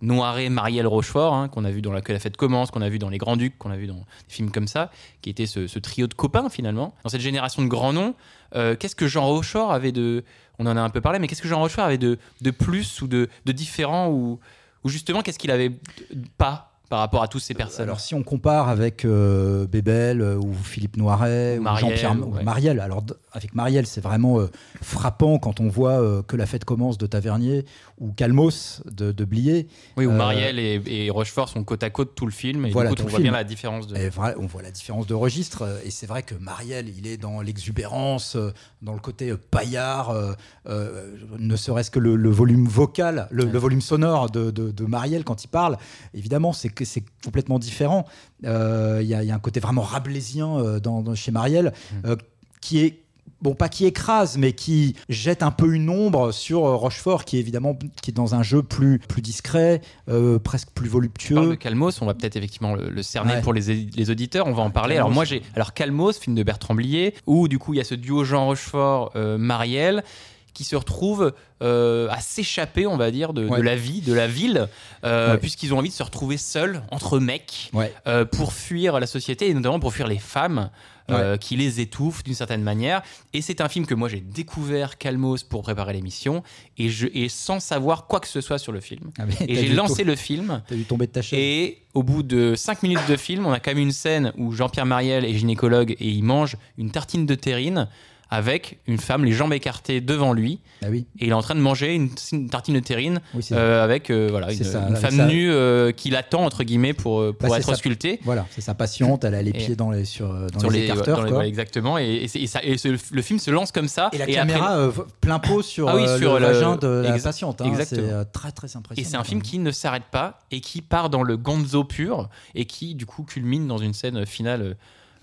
noir Marielle Rochefort, hein, qu'on a vu dans la, la fête commence, qu'on a vu dans Les Grands Ducs, qu'on a vu dans des films comme ça, qui était ce, trio de copains finalement. Dans cette génération de grands noms, euh, qu'est-ce que Jean Rochefort avait de. On en a un peu parlé, mais qu'est-ce que Jean Rochefort avait de, de plus ou de, de différent ou, ou justement qu'est-ce qu'il avait pas? Par rapport à tous ces personnes Alors si on compare avec euh, Bébel euh, ou Philippe Noiret ou Marielle, Jean-Pierre ou. Marielle, alors avec Marielle c'est vraiment euh, frappant quand on voit euh, que la fête commence de Tavernier ou Calmos de, de Blier. Oui, où Marielle et, et Rochefort sont côte à côte tout le film, et Voilà, du coup, on voit film. bien la différence de. Et vra- on voit la différence de registre et c'est vrai que Marielle il est dans l'exubérance, dans le côté paillard, ne serait-ce que le, le volume vocal, le, Ouais. le volume sonore de, de, de Marielle quand il parle, évidemment c'est c'est complètement différent. Euh, Il y, a, il y a un côté vraiment rabelaisien euh, dans, dans- chez Marielle Mm. euh, qui est bon pas qui écrase mais qui jette un peu une ombre sur euh, Rochefort qui est évidemment qui est dans un jeu plus plus discret, euh, presque plus de voluptueux. Calmos, on va peut-être effectivement le, le cerner Ouais. pour les, les auditeurs, on va en parler. Calmos. Alors moi j'ai alors Calmos, film de Bertrand Blier, où du coup il y a ce duo Jean Rochefort euh, Marielle qui se retrouve euh, à s'échapper, on va dire, de, la vie, de la ville, euh, Ouais. puisqu'ils ont envie de se retrouver seuls entre mecs Ouais. euh, pour fuir la société et notamment pour fuir les femmes. qui les étouffent d'une certaine manière. Et c'est un film que moi j'ai découvert Calmos pour préparer l'émission et, je, et sans savoir quoi que ce soit sur le film. Ah, Et j'ai lancé le film T'as dû tomber de ta chaise. et au bout de 5 minutes de film, on a quand même une scène où Jean-Pierre Mariel est gynécologue et il mange une tartine de terrine avec une femme, les jambes écartées devant lui, Ah oui. et il est en train de manger une, une tartine de terrine Oui, euh, avec euh, voilà, une, ça, femme ça. nue euh, qui l'attend, entre guillemets, pour, euh, pour Bah, être sculptée. Voilà, c'est sa patiente, elle a les Et- pieds dans les, sur, euh, dans Sur les, les, écarteurs. dans les- quoi. voilà, exactement. Et, et ça- et ce- le film se lance comme ça. Et la caméra euh, plein pot sur, Ah oui, sur le, le- vagin de la exa- patiente. hein. C'est très très impressionnant. Et c'est un film qui ne s'arrête pas et qui part dans le gonzo pur et qui du coup culmine dans une scène finale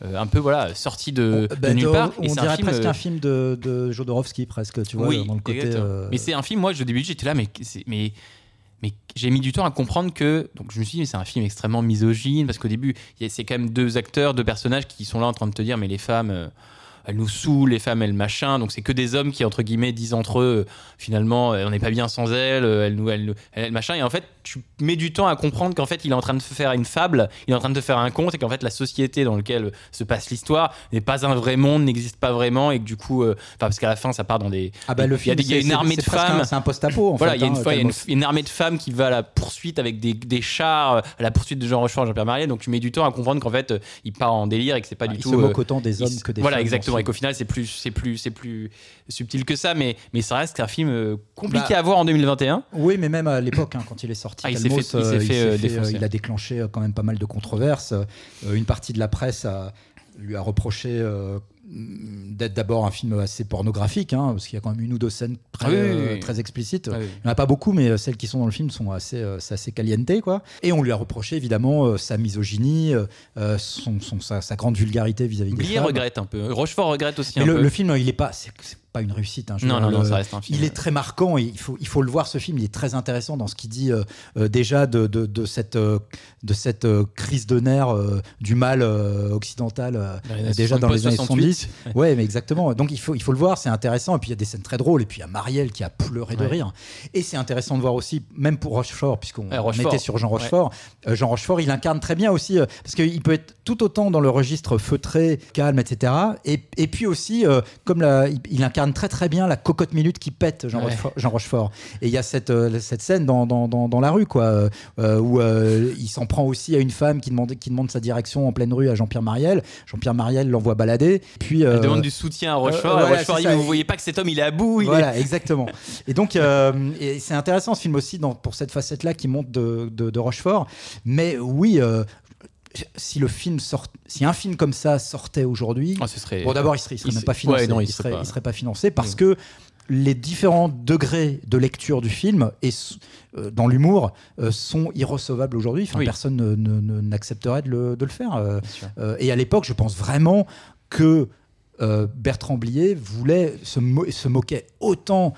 euh, un peu voilà sortie de, Bah, nulle part. On et c'est dirait film, presque euh, un film de, de Jodorowsky, presque, tu vois, oui, dans le côté. euh, Mais c'est un film, moi, au début, j'étais là, mais, mais, mais j'ai mis du temps à comprendre que. Donc, je me suis dit, mais c'est un film extrêmement misogyne, parce qu'au début, c'est quand même deux acteurs, deux personnages qui sont là en train de te dire, mais les femmes. Elles nous saoulent, les femmes, elles machin. Donc c'est que des hommes qui, entre guillemets, disent entre eux, euh, finalement, euh, on n'est pas bien sans elles, euh, elles nous, elles- machin. Et en fait, tu mets du temps à comprendre qu'en fait, il est en train de faire une fable, il est en train de te faire un conte, et qu'en fait, la société dans laquelle se passe l'histoire n'est pas un vrai monde, n'existe pas vraiment, et que du coup, euh, parce qu'à la fin, ça part dans des. Ah bah le film, il y a une armée de femmes. C'est un post-apo en Voilà, fait. il y a une hein, fois, il y a une, armée de femmes qui va à la poursuite avec des, des chars, à la poursuite de Jean Rochefort Jean-Pierre Mariel. Donc tu mets du temps à comprendre qu'en fait, il part en délire et que c'est pas Ah, du il tout. se moque autant des hommes que des Voilà, femmes dans exactement. Et qu'au final, c'est plus, c'est plus, c'est plus subtil que ça, mais, mais ça reste un film euh, compliqué Bah, à voir en 2021. Oui, mais même à l'époque, hein, quand il est sorti, Ah, il s'est Calmos, fait- il euh, fait, euh, il a déclenché quand même pas mal de controverses. Une partie de la presse a- lui a reproché euh, d'être d'abord un film assez pornographique, hein, parce qu'il y a quand même une ou deux scènes très, Ah oui, oui, euh, oui. très explicites. Ah. Il n'y en a pas beaucoup, mais euh, celles qui sont dans le film sont assez, euh, assez caliente, quoi. Et on lui a reproché évidemment euh, sa misogynie, euh, son, son- sa, sa grande vulgarité vis-à-vis des Blier femmes. regrette un peu. Rochefort regrette aussi Mais un le, peu. le film, il est pas, pas une réussite. hein, Non, non, non, ça reste un film. Il est très marquant. Il faut, il faut le voir. Ce film, il est très intéressant dans ce qu'il dit euh, euh, déjà de, de, de cette, euh, de cette euh, crise de nerfs euh, du mal euh, occidental euh, déjà dans les années 68. 70. Ouais, mais exactement. Donc il faut, il faut le voir. C'est intéressant. Et puis il y a des scènes très drôles. Et puis il y a Marielle qui a pleuré de Ouais. rire. Et c'est intéressant de voir aussi, même pour Rochefort, puisqu'on était sur Jean Rochefort. euh, Jean Rochefort, il incarne très bien aussi, euh, parce qu'il peut être tout autant dans le registre feutré, calme, etc. Et, et puis aussi, euh, comme la- il, il incarne très très bien la cocotte minute qui pète, Jean, Ouais. Rochefort, Jean Rochefort. Et il y a cette, euh, cette scène dans, dans, dans, dans la rue, quoi, euh, euh, où euh, il s'en prend aussi à une femme qui demande, qui demande sa direction en pleine rue à Jean-Pierre Mariel. Jean-Pierre Mariel l'envoie balader. Puis, Elle demande du soutien à Rochefort. voilà, Rochefort dit. Vous voyez pas que cet homme, il est à bout. il est- voilà, exactement. Et donc, c'est intéressant ce film aussi pour cette facette-là qui monte de, de, de Rochefort. Mais oui, si le film sort, si un film comme ça sortait aujourd'hui, Oh, serait. bon d'abord il serait, il serait il même pas financé. ouais, non, il il, serait pas- il serait pas financé parce que les différents degrés de lecture du film et euh, dans l'humour euh, sont irrecevables aujourd'hui. Enfin, Oui. Personne ne- ne- ne- n'accepterait de le, de le faire. euh. Et à l'époque, je pense vraiment que Bertrand Blier voulait se, mo- se moquait autant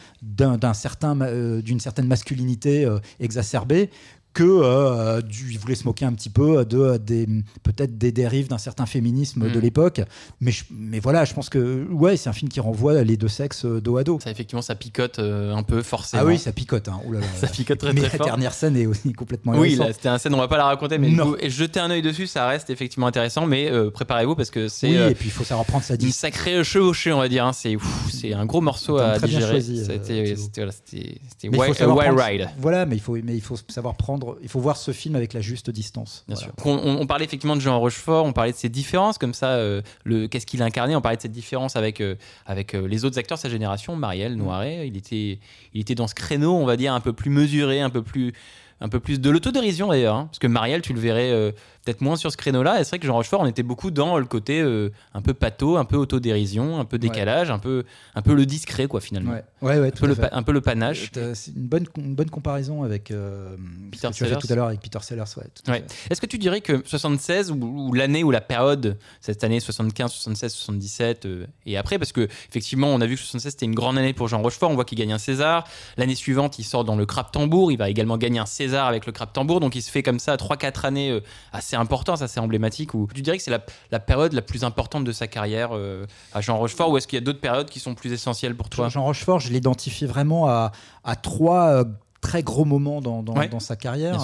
certain d'une certaine masculinité exacerbée que euh, du, il voulait se moquer un petit peu de euh, des peut-être des dérives d'un certain féminisme Mm. de l'époque. Mais je- mais voilà, je pense que ouais, c'est un film qui renvoie les deux sexes euh, dos à dos. Ça, effectivement, ça picote euh, un peu forcément. Ah oui, ça picote. Hein. Ouh là là. Ça picote très mais très la fort. dernière scène est aussi complètement Oui, c'était un scène, on va pas la raconter, mais coup, jeter un œil dessus, ça reste effectivement intéressant, mais euh, préparez-vous parce que c'est Oui, et puis il faut savoir prendre sa une distance. sacrée chevauchée, on va dire. hein. C'est un gros morceau à digérer. C'était voilà, c'était- wild- ride. Voilà, mais il faut, mais il faut savoir prendre prendre, il faut voir ce film avec la juste distance. Bien Voilà. sûr. On, parlait effectivement de Jean Rochefort, on parlait de ses différences, comme ça, euh, le, qu'est-ce qu'il incarnait, on parlait de cette différence avec, euh, avec euh, les autres acteurs de sa génération, Marielle, Noiret, il était, il était dans ce créneau, on va dire, un peu plus mesuré, un peu plus, un peu plus de l'autodérision d'ailleurs, hein, parce que Marielle, tu le verrais euh, peut-être moins sur ce créneau-là, et c'est vrai que Jean Rochefort, on était beaucoup dans le côté euh, un peu pâteau, un peu autodérision, un peu décalage, un, peu, un peu le discret, quoi, finalement. Ouais, ouais, ouais, Un tout peu, le, un peu le panache. Euh, C'est une bonne, une bonne comparaison avec euh, Peter ce que tu as fait tout à l'heure avec Peter Sellers. Ouais, tout. Est-ce que tu dirais que 76 ou, ou l'année ou la période, cette année 75, 76, 77 euh, et après, parce que effectivement on a vu que 76 c'était une grande année pour Jean Rochefort, on voit qu'il gagne un César. L'année suivante il sort dans le Crap Tambour, il va également gagner un César avec le Crap Tambour, donc il se fait comme ça 3-4 années euh, assez importantes, assez emblématiques. Où tu dirais que c'est la, la période la plus importante de sa carrière euh, à Jean Rochefort, ou est-ce qu'il y a d'autres périodes qui sont plus essentielles pour toi? Jean Rochefort, je l'identifie vraiment à, à trois euh, très gros moments dans, dans- Ouais, dans sa carrière,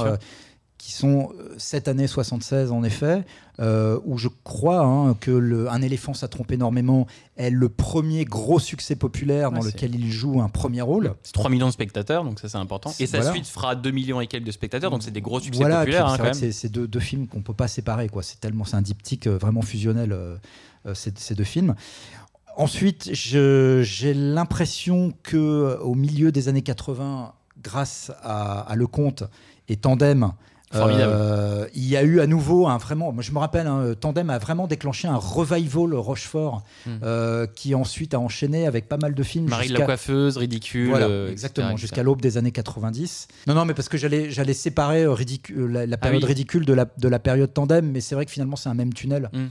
qui sont euh, cette année 76 en effet, euh, où je crois hein, que le, Un éléphant, ça trompe énormément, est le premier gros succès populaire Ouais, dans lequel il joue un premier rôle. C'est 3 millions de spectateurs, donc ça c'est important. Et sa Voilà. suite fera 2 millions et quelques de spectateurs, donc c'est des gros succès Voilà, populaires hein, c'est deux, deux films qu'on peut pas séparer. quoi. C'est tellement, c'est un diptyque euh, vraiment fusionnel euh, ces, ces deux films. Ensuite, j'ai l'impression que au milieu des années 80, grâce à, à Lecomte et Tandem. Formidable. euh, il y a eu à nouveau un vraiment, moi je me rappelle, hein, Tandem a vraiment déclenché un revival Rochefort Hmm. euh, qui ensuite a enchaîné avec pas mal de films. Marie de la coiffeuse, ridicule. voilà, euh, exactement, jusqu'à l'aube des années 90. Non, non, mais parce que j'allais, j'allais séparer ridicu- euh, la, la période oui. ridicule de la, de la période tandem, mais c'est vrai que finalement c'est un même tunnel. Mm.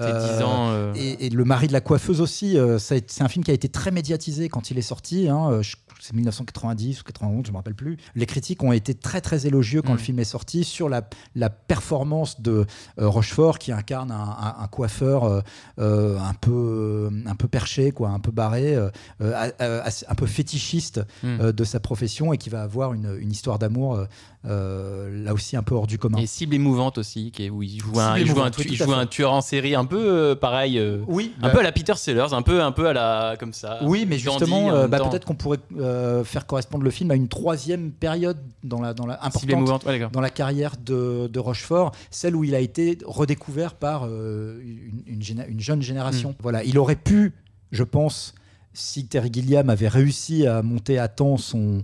Euh, 10 ans. euh, Et, et le mari de la coiffeuse aussi, euh, c'est un film qui a été très médiatisé quand il est sorti. hein, c'est 1990 ou 91, je me rappelle plus. Les critiques ont été très très élogieux quand Mm. le film est sorti sur la, la performance de Rochefort qui incarne un, un- un coiffeur un peu un peu perché, quoi, un peu barré, un peu fétichiste Mm. de sa profession et qui va avoir une, une histoire d'amour euh, là aussi un peu hors du commun. Et cible émouvante aussi, qui est, où il joue, un, il joue, il un tueur en série un peu euh, pareil, euh, Oui, un bah, peu à la Peter Sellers, un peu, un peu à la comme ça. Oui, mais justement, en euh, même bah, temps. peut-être qu'on pourrait euh, faire correspondre le film à une troisième période dans la, dans la cible importante émouvante. Ouais, d'accord. dans la carrière de, de Rochefort, celle où il a été redécouvert par euh, une, une géné- une jeune Mm. génération. Voilà, il aurait pu, je pense, si Terry Gilliam avait réussi à monter à temps son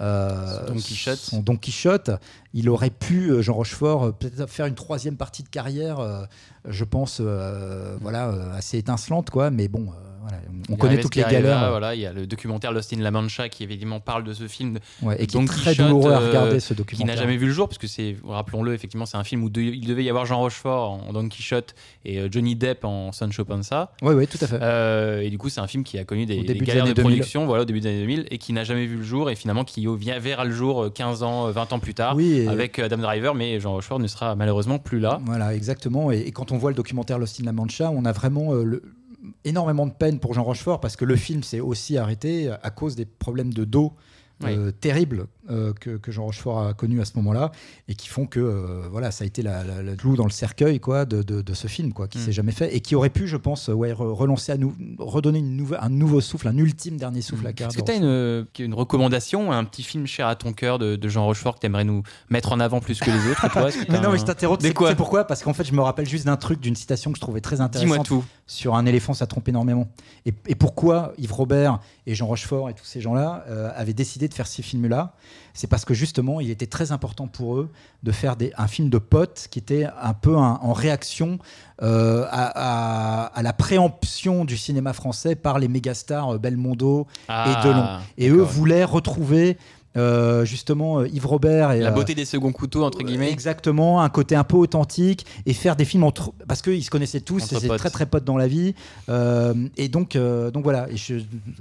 euh, Don Quichotte. son Don Quichotte, il aurait pu, euh, Jean Rochefort, euh, peut-être faire une troisième partie de carrière, je pense, voilà, assez étincelante, quoi. Mais bon, voilà, on, connaît toutes les qui galères. Voilà, il y a le documentaire Lost in La Mancha qui évidemment parle de ce film Ouais, et qui est très Quichotte, douloureux à euh, regarder ce qui documentaire. n'a jamais vu le jour, parce que c'est, rappelons-le, effectivement, c'est un film où de- il devait y avoir Jean Rochefort en Don Quichotte et euh, Johnny Depp en Sancho Panza. Oui, oui, tout à fait. Euh, et du coup, c'est un film qui a connu des, des galères de années 2000. production, voilà, au début des années 2000, et qui n'a jamais vu le jour, et finalement qui vient verra le jour euh, 15 ans, euh, 20 ans plus tard, oui, et- avec Adam Driver, mais Jean Rochefort ne sera malheureusement plus là. Voilà, exactement. Et, et quand on voit le documentaire Lost in La Mancha, on a vraiment euh, le- énormément de peine pour Jean Rochefort parce que le film s'est aussi arrêté à cause des problèmes de dos euh, terribles euh, que, que Jean Rochefort a connus à ce moment-là et qui font que euh, voilà, ça a été la, la- clou dans le cercueil quoi, de, de- de ce film quoi, qui Mm. s'est jamais fait et qui aurait pu, je pense, ouais, re- relancer à nous, redonner une nouveau- un nouveau souffle, un ultime dernier souffle à la carrière Est-ce que tu as une, euh, une recommandation, un petit film cher à ton cœur de, de Jean Rochefort que tu aimerais nous mettre en avant plus que les autres toi Mais non, mais je t'interromps. C'est quoi c'est pourquoi? Parce qu'en fait, je me rappelle juste d'un truc, d'une citation que je trouvais très intéressante tout. sur un éléphant, ça trompe énormément. Et, et pourquoi Yves Robert et Jean Rochefort et tous ces gens-là euh, avaient décidé de faire ces films-là? C'est parce que justement, il était très important pour eux de faire des, un film de potes qui était un peu un- en réaction euh, à, à- à la préemption du cinéma français par les mégastars euh, Belmondo. Ah, Delon. Et eux voulaient retrouver euh, justement euh, Yves Robert et La euh, beauté des seconds couteaux, entre guillemets. Exactement, un côté un peu authentique et faire des films entre parce qu'ils se connaissaient tous, potes. très très potes dans la vie euh, et donc euh, donc voilà. Et je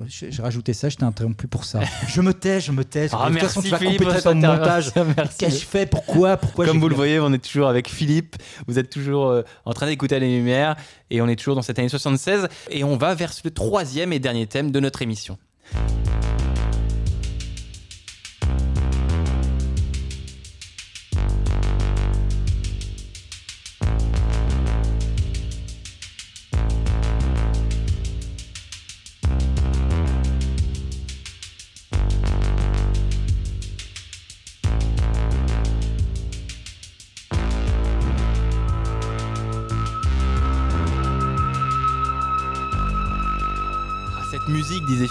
je- j'ai rajouté ça, je t'ai interrompu pour ça. je me tais, je me tais. Ah, de toute façon, tu vas Philippe cette montage. intervention. Qu'ai-je fait Pourquoi? Pourquoi Comme vous le voyez, on est toujours avec Philippe. Vous êtes toujours euh, en train d'écouter les lumières et on est toujours dans cette année 76 et on va vers le troisième et dernier thème de notre émission.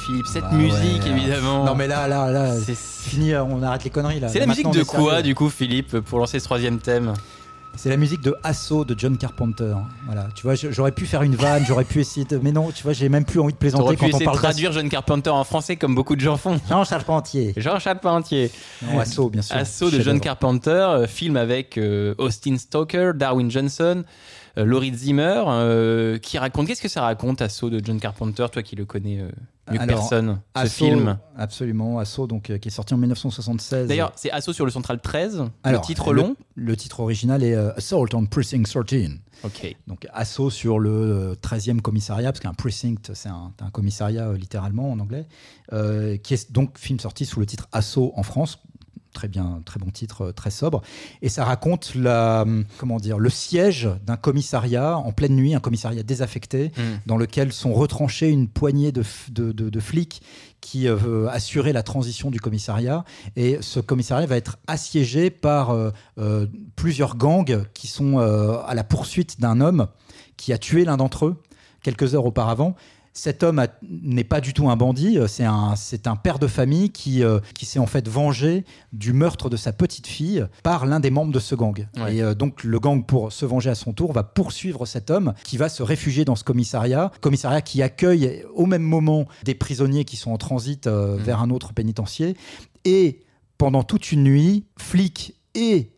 Philippe. Cette Bah musique, ouais. évidemment. Non mais là, là, là, C'est- fini, on arrête les conneries là. C'est la musique de on quoi, du coup, Philippe, pour lancer ce troisième thème C'est la musique de Asso de John Carpenter. Voilà, tu vois, j'aurais pu faire une vanne, j'aurais pu essayer de. Mais non, tu vois, j'ai même plus envie de plaisanter T'aurais pu quand on essayer de parle traduire John Carpenter en français comme beaucoup de gens font. Jean Charpentier. Jean Charpentier. Non, Asso, bien sûr. Assaut de John. Carpenter, euh, film avec euh, Austin Stoker, Darwin Johnson, euh, Laurie Zimmer, euh, qui raconte. Qu'est-ce que ça raconte, Assaut de John Carpenter, toi qui le connais euh, mieux que personne, ce Asso, film Absolument, Asso, donc, euh, qui est sorti en 1976. D'ailleurs, c'est Assaut sur le Central 13, Alors, le titre long. Le titre original est euh, Assault on Precinct 13. Ok. Donc assaut sur le euh, 13e commissariat, parce qu'un precinct, c'est un, un commissariat euh, littéralement en anglais, euh, qui est donc film sorti sous le titre Assaut en France. Très bien, très bon titre, euh, très sobre. Et ça raconte la, hum, comment dire, le siège d'un commissariat en pleine nuit, un commissariat désaffecté, Mm. dans lequel sont retranchés une poignée de, f- de, de- de flics qui euh, assuraient la transition du commissariat. Et ce commissariat va être assiégé par euh, euh, plusieurs gangs qui sont euh, à la poursuite d'un homme qui a tué l'un d'entre eux quelques heures auparavant. Cet homme n'est pas du tout un bandit, euh, c'est un, père de famille qui, euh, qui s'est en fait vengé du meurtre de sa petite fille par l'un des membres de ce gang. Ouais. Et euh, donc le gang, pour se venger à son tour, va poursuivre cet homme qui va se réfugier dans ce commissariat. Commissariat qui accueille au même moment des prisonniers qui sont en transit euh, vers un autre pénitencier. Et pendant toute une nuit, flics et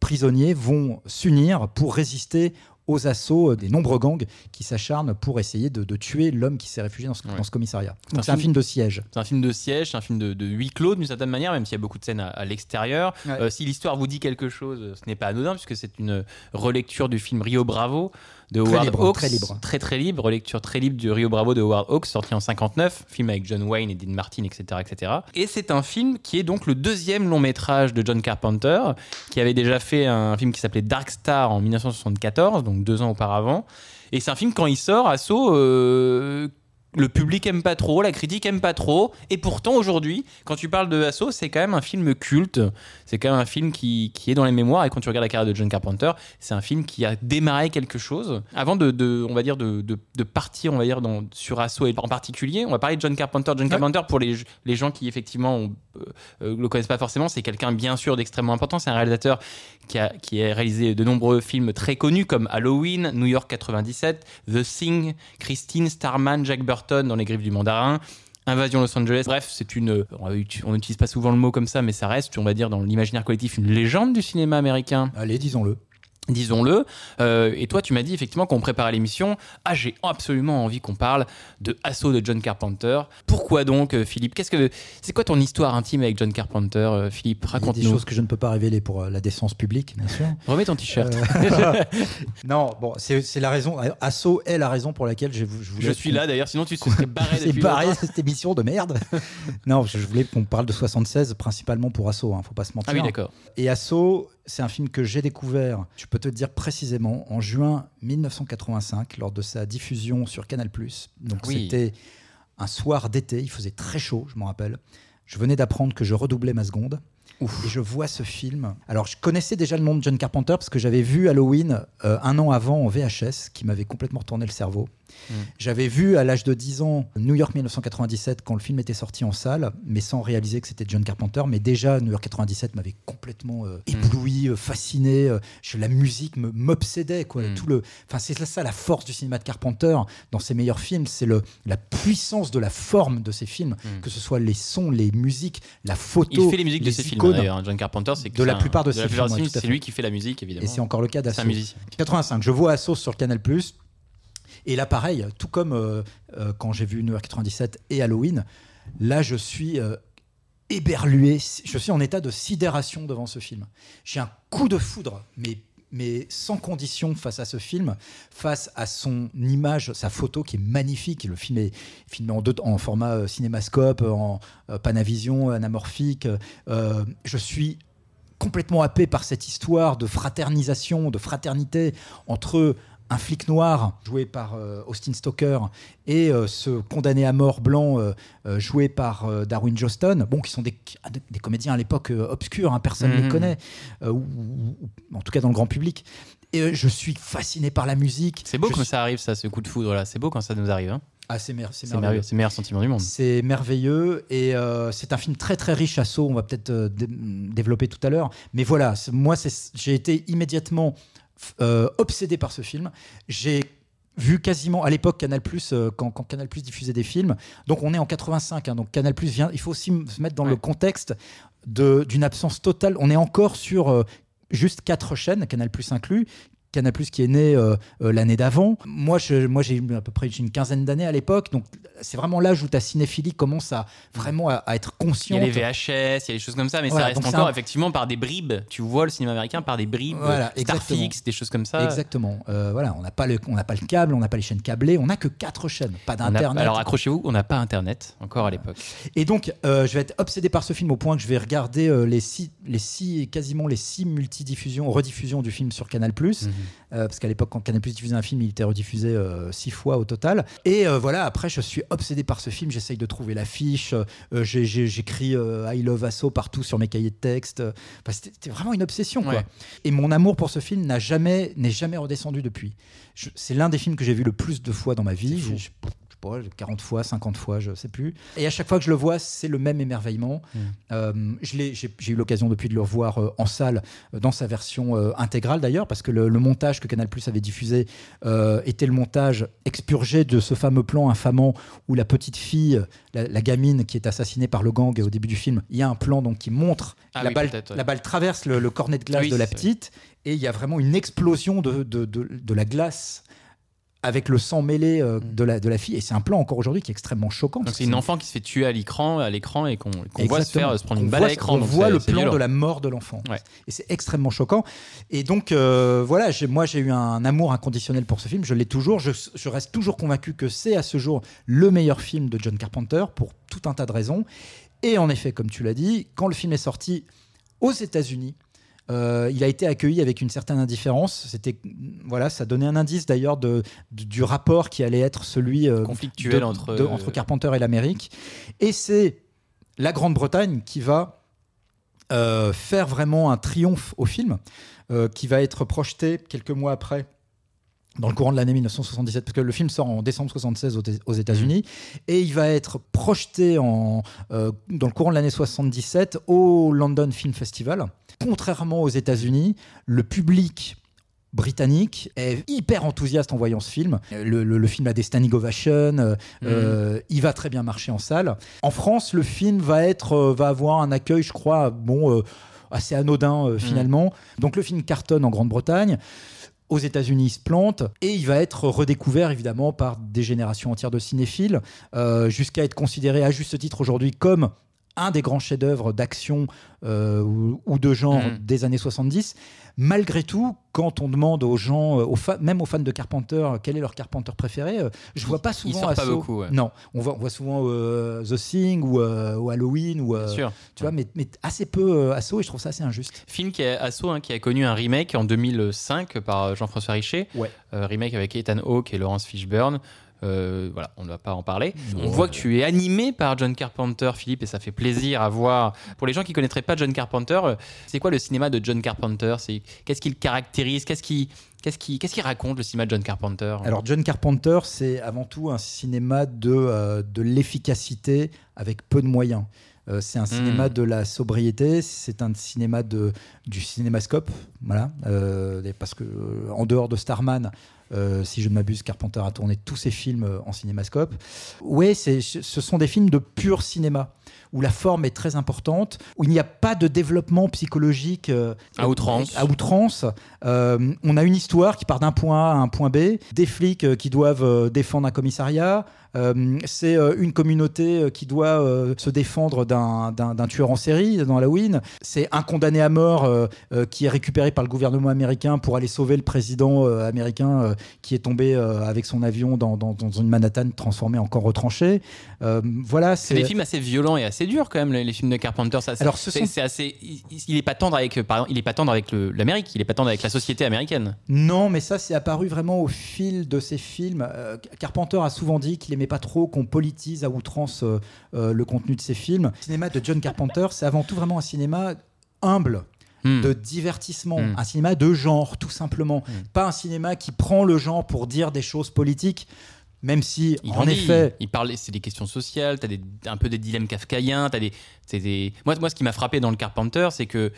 prisonniers vont s'unir pour résister aux assauts euh, des nombreux gangs qui s'acharnent pour essayer de, de tuer l'homme qui s'est réfugié dans ce, Ouais. dans ce commissariat. Donc c'est un film- film de siège. C'est un film de siège, c'est un film de, de huis clos d'une certaine manière, même s'il y a beaucoup de scènes à, à l'extérieur. Ouais. Euh, si l'histoire vous dit quelque chose, ce n'est pas anodin, puisque c'est une relecture du film Rio Bravo de Très Howard libre, Hawks. très libre. Très très libre, relecture très libre du Rio Bravo de Howard Hawks, sorti en 59, film avec John Wayne et Dean Martin, etc. etc. Et c'est un film qui est donc le deuxième long métrage de John Carpenter, qui avait déjà fait un film qui s'appelait Dark Star en 1974, donc deux ans auparavant. Et c'est un film, quand il sort, euh, le public aime pas trop, la critique aime pas trop. Et pourtant, aujourd'hui, quand tu parles de Asso, c'est quand même un film culte. C'est quand même un film qui, qui est dans les mémoires. Et quand tu regardes la carrière de John Carpenter, c'est un film qui a démarré quelque chose. Avant de, de- on va dire, de, de- de partir, on va dire, dans, sur Asso et en particulier, on va parler de John Carpenter. John Carpenter, pour les, les gens qui, effectivement, ont, euh, euh, le connaissent pas forcément, c'est quelqu'un, bien sûr, d'extrêmement important. C'est un réalisateur qui a, qui a réalisé de nombreux films très connus comme Halloween, New York 97, The Thing, Christine, Starman, Jack Burton dans Les Griffes du Mandarin. Invasion Los Angeles. Bref, c'est une. On n'utilise pas souvent le mot comme ça, mais ça reste, on va dire, dans l'imaginaire collectif, une légende du cinéma américain Allez, disons-le. Disons-le. Euh, et toi, tu m'as dit effectivement qu'on préparait l'émission. Ah, j'ai absolument envie qu'on parle de Assaut de John Carpenter. Pourquoi donc, euh, Philippe? Qu'est-ce que c'est quoi ton histoire intime avec John Carpenter, euh, Philippe? A des Raconte-nous. choses que je ne peux pas révéler pour la décence publique, bien sûr. Remets ton t-shirt. Euh, non, bon, c'est la raison. Asso est la raison pour laquelle je, vou- je voulais. Je suis là d'ailleurs, sinon tu te serais barré C'est barré cette émission de merde. non, je voulais qu'on parle de 76 principalement pour Asso, hein, faut pas se mentir. Ah oui, d'accord. Et Asso, c'est un film que j'ai découvert, je peux te le dire précisément, en juin 1985, lors de sa diffusion sur Canal+. Donc Oui. c'était un soir d'été, il faisait très chaud, je m'en rappelle. Je venais d'apprendre que je redoublais ma seconde. Et je vois ce film. Alors, je connaissais déjà le nom de John Carpenter parce que j'avais vu Halloween euh, un an avant en VHS, qui m'avait complètement retourné le cerveau. Mm. J'avais vu à l'âge de 10 ans New York 1997 quand le film était sorti en salle, mais sans réaliser que c'était John Carpenter. Mais déjà, New York 97 m'avait complètement euh, ébloui, euh, fasciné. euh, je- la musique me- m'obsédait. quoi. Mm. Tout le, enfin, c'est ça la force du cinéma de Carpenter dans ses meilleurs films, c'est le la puissance de la forme de ses films, Mm. que ce soit les sons, les musiques, la photo. Il fait les musiques de ses films d'ailleurs. John Carpenter, c'est De la plupart de ses films, C'est lui qui fait la musique évidemment. Et c'est encore le cas d'Asso. musicien. 85, je vois Assos sur Canal+. Et là, pareil, tout comme euh, euh, quand j'ai vu New York 97 et Halloween, là, je suis euh, éberlué. Je suis en état de sidération devant ce film. J'ai un coup de foudre, mais mais sans condition face à ce film, face à son image, sa photo qui est magnifique. Le film est filmé en, deux, en format euh, cinémascope, en Panavision, anamorphique. Je suis complètement happé par cette histoire de fraternisation, de fraternité entre un flic noir joué par euh, Austin Stoker et euh, ce condamné à mort blanc euh, joué par Darwin Johnston, bon, qui sont des, des comédiens à l'époque obscurs, hein, personne ne Mhm. les connaît, euh, ou, ou- ou en tout cas dans le grand public. Et je suis fasciné par la musique. C'est beau Je quand suis- ça arrive, ça, ce coup de foudre là. C'est beau quand ça nous arrive. hein. Ah, c'est mer- c'est C'est merveilleux, c'est le meilleur sentiment du monde. C'est merveilleux et euh, c'est un film très très riche à saut. On va peut-être euh, dé- développer tout à l'heure. Mais voilà, moi j'ai été immédiatement euh, obsédé par ce film. J'ai vu quasiment à l'époque Canal euh, quand, quand Canal diffusait des films. Donc on est en 85, hein, donc Canal vient. Il faut aussi se mettre dans Ouais. le contexte d'une absence totale. On est encore sur euh, juste quatre chaînes, Canal inclus. Canal qui est né euh, euh, l'année d'avant. Moi, je, moi, j'ai eu à peu près une quinzaine d'années à l'époque, donc c'est vraiment l'âge où ta cinéphilie commence à vraiment à, à être Il y consciente. a les VHS, il y a des choses comme ça, mais Voilà, ça reste encore un- effectivement par des bribes. Tu vois le cinéma américain par des bribes, Voilà. Starfix, des choses comme ça. Exactement. Euh, voilà, on n'a pas le, on n'a pas le câble, on n'a pas les chaînes câblées, on n'a que quatre chaînes, pas d'internet. alors accrochez-vous, on n'a pas internet encore à l'époque. Et donc, je vais être obsédé par ce film au point que je vais regarder les six, les six, quasiment les six multidiffusions, rediffusions du film sur Canal+. Mhm. Euh, parce qu'à l'époque, quand Canal diffusait un film, il était rediffusé euh, six fois au total. Et euh, voilà, après, je suis obsédé par ce film. J'essaye de trouver l'affiche. J'écris I Love Asso partout sur mes cahiers de texte. Enfin, C'était vraiment une obsession. Quoi. Ouais. Et mon amour pour ce film n'a jamais, n'est jamais redescendu depuis. C'est l'un des films que j'ai vu le plus de fois dans ma vie. Je- je- pas, 40 fois, 50 fois, je sais plus. Et à chaque fois que je le vois, c'est le même émerveillement. Mm. Euh, J'ai eu l'occasion depuis de le revoir euh, en salle, euh, dans sa version euh, intégrale d'ailleurs, parce que le, le montage que Canal Plus avait diffusé était le montage expurgé de ce fameux plan infamant où la petite fille, la, la gamine qui est assassinée par le gang au début du film, il y a un plan donc qui montre Ah la, oui, balle, peut-être, ouais. la balle traverse le, le cornet de glace Oui, de la vrai. petite et il y a vraiment une explosion de, de, de- de la glace avec le sang mêlé euh, de, la, de la fille. Et c'est un plan encore aujourd'hui qui est extrêmement choquant. Mm. Donc c'est une enfant qui se fait tuer à l'écran, à l'écran et qu'on voit se faire se prendre une On balle voit- à l'écran. On donc voit le plan violent. de la mort de l'enfant. Ouais. Et c'est extrêmement choquant. Et donc, euh, voilà, moi, j'ai eu un amour inconditionnel pour ce film. Je l'ai toujours. Je, je reste toujours convaincu que c'est à ce jour le meilleur film de John Carpenter pour tout un tas de raisons. Et en effet, comme tu l'as dit, quand le film est sorti aux États-Unis, euh, il a été accueilli avec une certaine indifférence. C'était voilà, ça donnait un indice d'ailleurs de, de- du rapport qui allait être celui euh, conflictuel de- entre entre Carpenter et l'Amérique. Et c'est la Grande-Bretagne qui va euh, faire vraiment un triomphe au film, euh, qui va être projeté quelques mois après. Dans le courant de l'année 1977, parce que le film sort en décembre 76 aux, aux États-Unis, et il va être projeté en, euh, dans le courant de l'année 77 au London Film Festival. Contrairement aux États-Unis, le public britannique est hyper enthousiaste en voyant ce film. Le, le- le film a des standing ovations, euh, euh, il va très bien marcher en salle. En France, le film va être, euh, va avoir un accueil, je crois, bon, euh, assez anodin euh, finalement. Donc le film cartonne en Grande-Bretagne. Aux États-Unis, il se plante et il va être redécouvert évidemment par des générations entières de cinéphiles, jusqu'à être considéré à juste titre aujourd'hui comme un des grands chefs-d'œuvre d'action euh, ou, ou de genre Mhm. des années 70. Malgré tout, quand on demande aux gens, euh, aux même aux fans de Carpenter, euh, quel est leur Carpenter préféré, euh, je vois pas il souvent sort pas beaucoup, ouais. Non, on voit, on voit souvent euh, The Thing ou, euh, ou Halloween ou Bien sûr. tu vois, mais, mais assez peu Asso et je trouve ça assez injuste. Film qui est Asso, hein, qui a connu un remake en 2005 par Jean-François Richer. Ouais. Remake avec Ethan Hawke et Laurence Fishburne. Euh, voilà, on ne va pas en parler. On voit que tu es animé par John Carpenter, Philippe, et ça fait plaisir à voir. Pour les gens qui connaîtraient pas John Carpenter, euh, c'est quoi le cinéma de John Carpenter? C'est qu'est-ce qu'il caractérise? Qu'est-ce qui, qu'est-ce qui, qu'est-ce qui raconte le cinéma de John Carpenter? Alors John Carpenter, c'est avant tout un cinéma de, euh, de l'efficacité avec peu de moyens. Euh, c'est un cinéma de la sobriété, c'est un cinéma de, du cinémascope, voilà, euh, parce que euh, en dehors de Starman, euh, si je ne m'abuse, Carpenter a tourné tous ses films euh, en cinémascope. C'est, ce sont des films de pur cinéma où la forme est très importante, où il n'y a pas de développement psychologique euh, À outrance. à outrance. On a une histoire qui part d'un point A à un point B, des flics qui doivent défendre un commissariat. C'est une communauté qui doit se défendre d'un- tueur en série dans Halloween. C'est un condamné à mort qui est récupéré par le gouvernement américain pour aller sauver le président euh, américain euh, qui est tombé euh, avec son avion dans, dans- dans une Manhattan transformée en camp retranché. Voilà, C'est des films assez violents et assez durs quand même les, les films de Carpenter. Ça, c'est- Alors, ce c'est sont- c'est assez. Il, il est pas tendre avec, par exemple, il est pas tendre avec l'Amérique. Il est pas tendre avec la société américaine. Non, mais ça, c'est apparu vraiment au fil de ses films. Carpenter a souvent dit qu'il aimait pas trop qu'on politise à outrance le contenu de ses films. Le cinéma de John Carpenter, c'est avant tout vraiment un cinéma humble Hmm. de divertissement, Mm. un cinéma de genre, tout simplement. Pas un cinéma qui prend le genre pour dire des choses politiques, même si, Il en effet, il parle, c'est des questions sociales, t'as des, un peu des dilemmes kafkaïens, t'as des, des... Moi, moi, ce qui m'a frappé dans le Carpenter, c'est que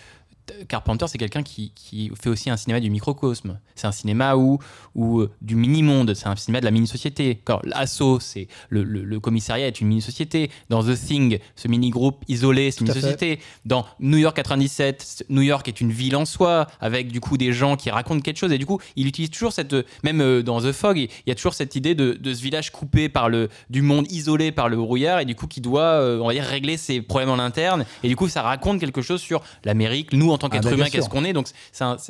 Carpenter, c'est quelqu'un qui, qui fait aussi un cinéma du microcosme. C'est un cinéma où, où euh, du mini-monde, c'est un cinéma de la mini-société. L'assaut, c'est le, le- le commissariat est une mini-société. Dans The Thing, ce mini-groupe isolé, c'est une Tout à fait. société. Dans New York 97, New York est une ville en soi, avec du coup des gens qui racontent quelque chose. Et du coup, il utilise toujours cette. Même euh, dans The Fog, il y a toujours cette idée de, de ce village coupé par le, du monde isolé par le brouillard, et du coup qui doit, euh, on va dire, régler ses problèmes en interne. Et du coup, ça raconte quelque chose sur l'Amérique, nous en tant qu'être bah, bien humain, qu'est-ce qu'on est. Donc,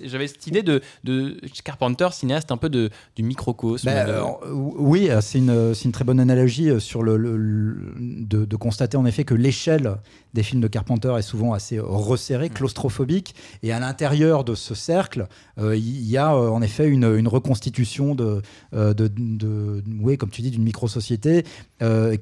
j'avais cette idée de, de Carpenter, cinéaste un peu de, du microcosme. De- euh, oui, euh, c'est une, c'est une très bonne analogie euh, sur le, le- le- de, de constater en effet que l'échelle des films de Carpenter est souvent assez resserrée, claustrophobique, et à l'intérieur de ce cercle, euh, il y a euh, en effet une, une reconstitution de, euh, de, de- oui, comme tu dis, d'une micro-société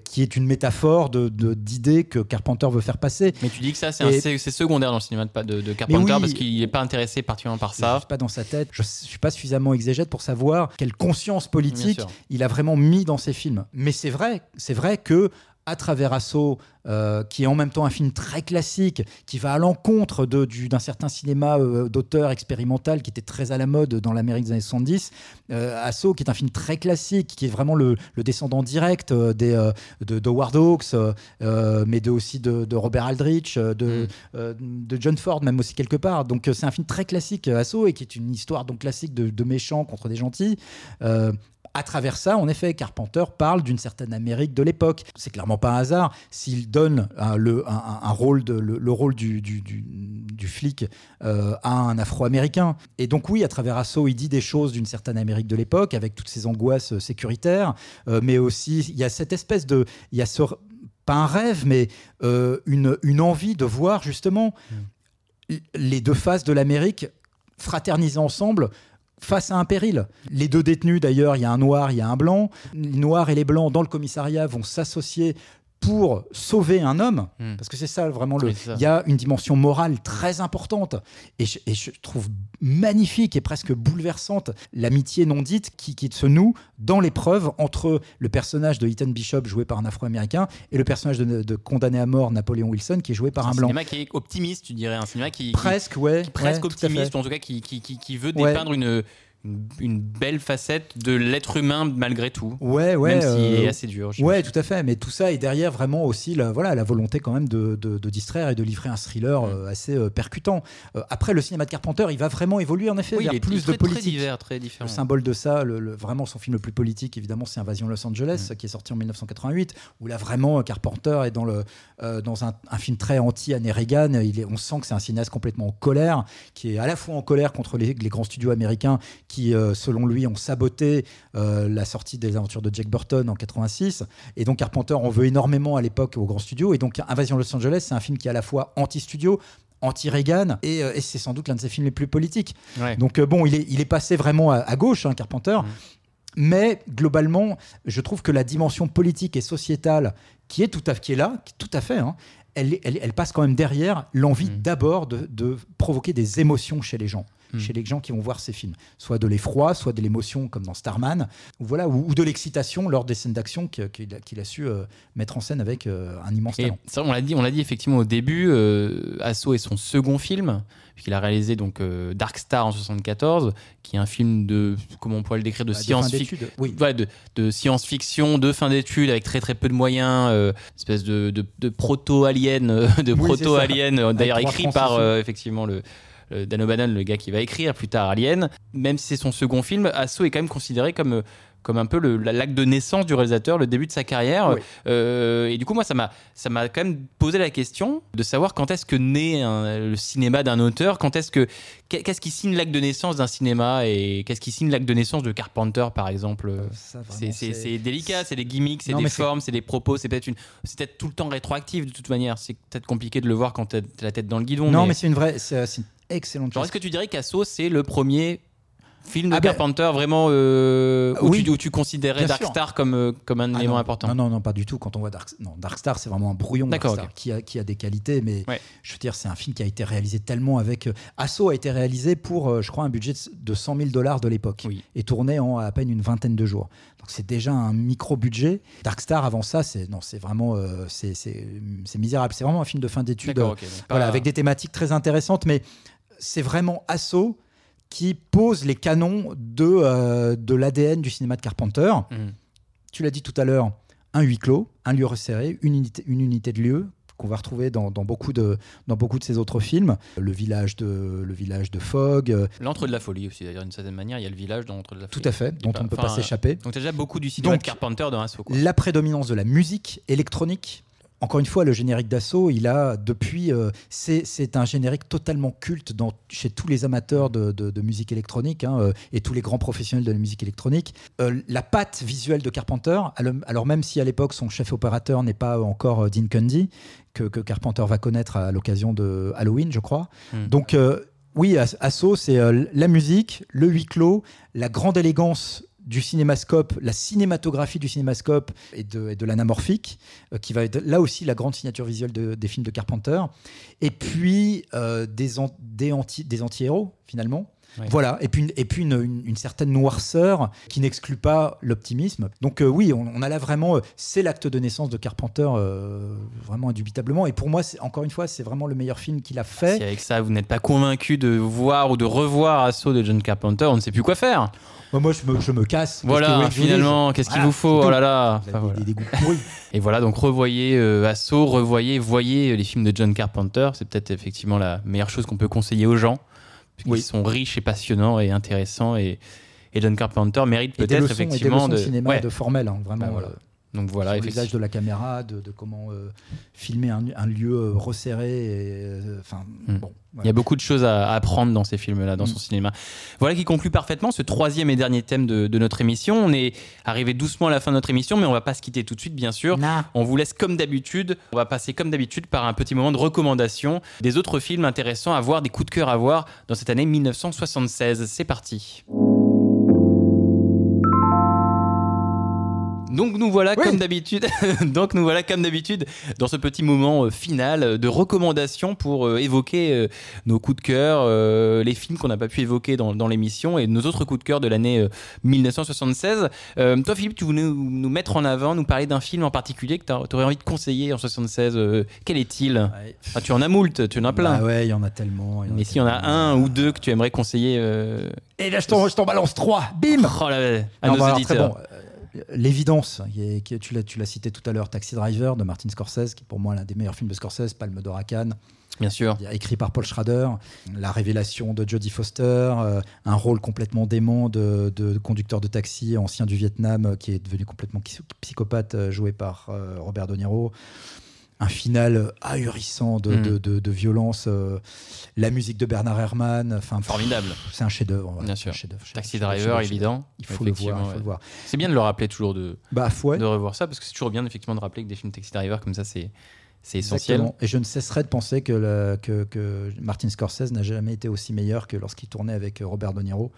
qui est une métaphore d'idées que Carpenter veut faire passer. Mais tu dis que ça, c'est secondaire dans le cinéma de, Carpenter oui. parce qu'il n'est pas intéressé particulièrement par Je ça. suis pas dans sa tête. Je, je suis pas suffisamment exégète pour savoir quelle conscience politique il a vraiment mis dans ses films. Mais c'est vrai, c'est vrai que à travers Assaut, euh, qui est en même temps un film très classique, qui va à l'encontre du- d'un certain cinéma euh, d'auteur expérimental qui était très à la mode dans l'Amérique des années 70. Euh, Assaut, qui est un film très classique, qui est vraiment le, le descendant direct euh, des, de, de Howard Hawks, mais de, aussi de, de Robert Aldrich, de, Mm. de John Ford, même aussi quelque part. Donc c'est un film très classique, Assaut, et qui est une histoire donc classique de méchants contre des gentils. À travers ça, en effet, Carpenter parle d'une certaine Amérique de l'époque. C'est clairement pas un hasard s'il donne euh, le, un, un- un rôle, de, le, le rôle du, du- du- du flic euh, à un Afro-Américain. Et donc oui, à travers Assaut, il dit des choses d'une certaine Amérique de l'époque, avec toutes ses angoisses euh, sécuritaires, euh, mais aussi il y a cette espèce de, il y a ce pas un rêve, mais euh, une, une envie de voir justement l- les deux faces de l'Amérique fraterniser ensemble face à un péril. Les deux détenus, d'ailleurs, il y a un noir, il y a un blanc. Les noirs et les blancs dans le commissariat vont s'associer pour sauver un homme, Hmm. parce que c'est ça vraiment le. Oui. Il y a une dimension morale très importante et je, et je trouve magnifique et presque bouleversante l'amitié non dite qui, qui se noue dans l'épreuve entre le personnage de Ethan Bishop joué par un Afro-américain et le personnage de, de condamné à mort Napoléon Wilson qui est joué par un, un blanc. cinéma qui est optimiste, tu dirais, un cinéma qui, qui- Presque, ouais, presque ouais, optimiste, en tout cas qui, veut dépeindre une, une belle facette de l'être humain malgré tout. Ouais, ouais. même s'il euh, est assez dur. Ouais, tout à fait. Mais tout ça est derrière vraiment aussi la, voilà, la volonté quand même de, de- de distraire et de livrer un thriller euh, assez euh, percutant. Euh, après, le cinéma de Carpenter, il va vraiment évoluer en effet Oui, vers il est plus très, de très politique. divers, très différent. Le symbole de ça, le, le- vraiment son film le plus politique, évidemment, c'est Invasion Los Angeles, qui est sorti en 1988, où là vraiment Carpenter est dans, le, euh, dans un, un film très anti-Anne Reagan. Il est, on sent que c'est un cinéaste complètement en colère, qui est à la fois en colère contre les, les grands studios américains qui, euh, selon lui, ont saboté euh, la sortie des aventures de Jack Burton en 86. Et donc Carpenter en veut énormément à l'époque aux grands studios. Et donc Invasion Los Angeles, c'est un film qui est à la fois anti-studio, anti-Reagan, et, euh, et c'est sans doute l'un de ses films les plus politiques. Ouais. Donc bon, il est, il est passé vraiment à, à gauche, hein, Carpenter. Mm. Mais globalement, je trouve que la dimension politique et sociétale qui est, tout à, qui est là, qui- tout à fait, hein, elle, est- elle, elle passe quand même derrière l'envie Mm. d'abord de, de provoquer des émotions chez les gens. Mm. Chez les gens qui vont voir ces films, soit de l'effroi, soit de l'émotion comme dans Starman, ou voilà, ou, ou de l'excitation lors des scènes d'action qu'il a, su euh, mettre en scène avec euh, un immense Et talent. on l'a dit, on l'a dit effectivement au début. Euh, Asso est son second film, puisqu'il a réalisé donc Dark Star en 74, qui est un film de comment on pourrait le décrire de Bah, science-fiction. oui. De, de science-fiction, de fin d'études, avec très très peu de moyens, espèce de, proto-alien, de Oui, proto-alien, d'ailleurs écrit par effectivement le Dan O'Bannon, le gars qui va écrire plus tard Alien. Même si c'est son second film, Asso est quand même considéré comme euh, comme un peu l'acte de naissance du réalisateur, le début de sa carrière. Oui. Euh, et du coup, moi, ça m'a ça m'a quand même posé la question de savoir quand est-ce que naît un- le cinéma d'un auteur, quand est-ce que qu'est- qu'est-ce qui signe l'acte de naissance d'un cinéma et qu'est-ce qui signe l'acte de naissance de Carpenter, par exemple? C'est- délicat, c'est des gimmicks, c'est des formes, c'est des propos, c'est peut-être une, c'est peut-être tout le temps rétroactif de toute manière. C'est peut-être compliqué de le voir quand t'as la tête dans le guidon. Non, mais- mais c'est une vraie, c'est excellente Genre, est-ce que tu dirais qu'Asso c'est le premier Film de Ah ben- Carpenter vraiment euh, où, Oui. tu, où tu considérais Dark sûr. Star comme, euh, comme un Ah élément non, important? Non, non, non, pas du tout. Quand on voit Dark, non, Dark Star, c'est vraiment un brouillon Dark Star qui, a, qui a des qualités, mais Ouais. je veux dire, c'est un film qui a été réalisé tellement avec. euh, Assaut a été réalisé pour, je crois, un budget de 100 000 dollars de l'époque Oui. et tourné en à peine une vingtaine de jours. Donc c'est déjà un micro budget. Dark Star avant ça, c'est non, c'est vraiment, euh, c'est misérable. C'est vraiment un film de fin d'études. D'accord, ok. donc pas- Voilà, avec des thématiques très intéressantes, mais c'est vraiment Assaut qui pose les canons de, euh, de l'ADN du cinéma de Carpenter. Mhm. Tu l'as dit tout à l'heure, un huis clos, un lieu resserré, une unité, une unité de lieu qu'on va retrouver dans, dans beaucoup de, dans beaucoup de ses autres films. Le village de, le village de Fogg, euh, L'entre de la folie aussi, d'ailleurs, d'une certaine manière. Il y a le village dans l'entre de la tout folie. à fait, dont pas- on ne peut pas s'échapper. Donc, t'as déjà beaucoup du cinéma Donc, de Carpenter dans. Quoi. La prédominance de la musique électronique. Encore une fois, le générique d'assaut, il a depuis. euh, c'est un générique totalement culte dans, chez tous les amateurs de, de- de musique électronique hein, euh, et tous les grands professionnels de la musique électronique. Euh, la patte visuelle de Carpenter, alors, même si à l'époque son chef opérateur n'est pas encore Dean Cundy, que, que Carpenter va connaître à l'occasion de Halloween, je crois. Hmm. Donc, euh, oui, As- Assaut, c'est la musique, le huis clos, la grande élégance du cinémascope, la cinématographie du cinémascope et de, et de l'anamorphique, euh, qui va être là aussi la grande signature visuelle de- des films de Carpenter. Et puis euh, des, an- des, anti, des anti-héros, finalement. Ouais. Voilà, et puis, une, et puis une, une- une certaine noirceur qui n'exclut pas l'optimisme. Donc euh, oui, on, on a là vraiment, c'est l'acte de naissance de Carpenter, euh, vraiment indubitablement. Et pour moi, c'est- encore une fois, c'est vraiment le meilleur film qu'il a fait. Si avec ça, vous n'êtes pas convaincu de voir ou de revoir Assaut de John Carpenter, on ne sait plus quoi faire. Moi, moi, je me, je me casse. Voilà, finalement, qu'est-ce qu'il Voilà, vous faut Oh là là Enfin, voilà. des, des goûts pourris. Et voilà, donc revoyez euh, Assaut, revoyez, voyez euh, les films de John Carpenter. C'est peut-être effectivement la meilleure chose qu'on peut conseiller aux gens, puisqu'ils Oui. sont riches et passionnants et intéressants. Et, et John Carpenter mérite peut-être leçons, et des effectivement de de. cinéma Ouais. de formel, hein, vraiment. Bah, voilà. Donc voilà, l'usage de la caméra, de, de comment euh, filmer un, un lieu euh, resserré. euh, Enfin, Hmm. bon. Il y a beaucoup de choses à à apprendre dans ces films-là, dans Mm. son cinéma. Voilà qui conclut parfaitement ce troisième et dernier thème de, de notre émission. On est arrivé doucement à la fin de notre émission, mais on va pas se quitter tout de suite, bien sûr. On vous laisse comme d'habitude. On va passer comme d'habitude par un petit moment de recommandation des autres films intéressants à voir, des coups de cœur à voir dans cette année 1976. C'est parti. Nous voilà Oui. comme d'habitude. Donc nous voilà comme d'habitude dans ce petit moment euh, final euh, de recommandation pour euh, évoquer nos coups de cœur, les films qu'on n'a pas pu évoquer dans, dans l'émission et nos autres coups de cœur de l'année euh, 1976. Euh, toi Philippe, tu voulais nous, nous mettre en avant, nous parler d'un film en particulier que tu aurais envie de conseiller en 76. euh, quel est-il? Ouais. Ah, Tu en as moult, tu en as plein. Bah ouais, il y en a tellement. il y en a Mais s'il y en a un ou deux que tu aimerais conseiller Et là, je t'en balance trois. Bim oh là, à Non, nos bah auditeurs. L'évidence, est- tu l'as tu l'as cité tout à l'heure, Taxi Driver de Martin Scorsese, qui est pour moi l'un des meilleurs films de Scorsese, Palme d'Or à Cannes, Bien sûr. écrit par Paul Schrader, la révélation de Jodie Foster, euh, un rôle complètement dément de, de conducteur de taxi ancien du Vietnam euh, qui est devenu complètement psy- psychopathe, euh, joué par euh, Robert De Niro. Un final ahurissant de, Mm. de- de- de violence, euh, la musique de Bernard Herrmann, enfin Formidable. c'est un chef-d'œuvre. voilà, Bien sûr. chef-d'œuvre, Taxi Driver, évident. Il faut le voir, ouais. voir. C'est bien de le rappeler toujours de, Bah ouais. de revoir ça parce que c'est toujours bien effectivement de rappeler que des films Taxi Driver comme ça c'est c'est essentiel. Exactement. Et je ne cesserai de penser que, le- que, que Martin Scorsese n'a jamais été aussi meilleur que lorsqu'il tournait avec Robert De Niro,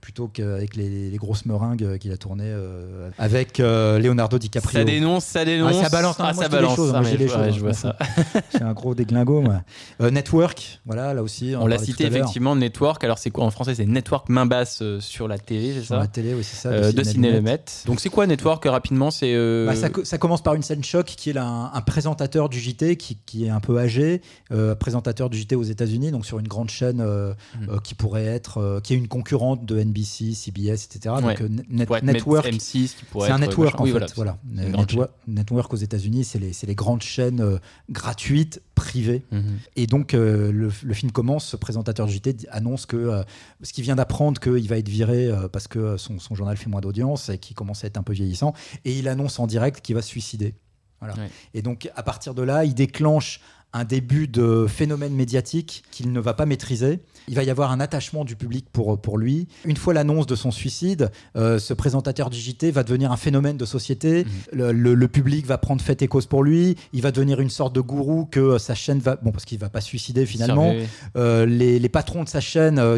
plutôt qu'avec les, les grosses meringues qu'il a tourné euh, avec euh, Leonardo DiCaprio. Ça dénonce, ça dénonce. Ah, ça balance, non, Ah, moi, ça balance. choses, Ah, moi, les choses, ouais, hein, je vois je ça. C'est un gros déglingo, moi. Euh, Network, voilà, là aussi. On l'a cité effectivement Network. Alors c'est quoi en français C'est Network main basse euh, sur la télé, c'est Sur ça la télé, oui, c'est ça. Euh, De Ciné. Donc c'est quoi Network rapidement C'est euh, Bah, ça, co- ça commence par une scène choc qui est là, un, un présentateur du JT qui, qui est un peu âgé, euh, présentateur du JT aux États-Unis, donc sur une grande chaîne euh, qui pourrait être, euh, qui est une concurrente de NBC, CBS, etc. Ouais. Donc euh, Net- pourrait être Network, M6 qui pourrait c'est un euh, network en Oui, fait. voilà. Grande Network, network aux États-Unis, c'est les, grandes chaînes euh, gratuites, privées. Mhm. Et donc, euh, le, le film commence, ce présentateur JT annonce que, euh, parce qu'il vient d'apprendre qu'il va être viré euh, parce que euh, son, son journal fait moins d'audience et qu'il commence à être un peu vieillissant, et il annonce en direct qu'il va se suicider. Voilà. Ouais. Et donc, à partir de là, il déclenche un début de phénomène médiatique qu'il ne va pas maîtriser. Il va y avoir un attachement du public pour, pour lui. Une fois l'annonce de son suicide, euh, ce présentateur du JT va devenir un phénomène de société. Mhm. Le, le- le public va prendre fait et cause pour lui. Il va devenir une sorte de gourou que sa chaîne va... Bon, parce qu'il va pas se suicider finalement. Euh, les, les patrons de sa chaîne euh,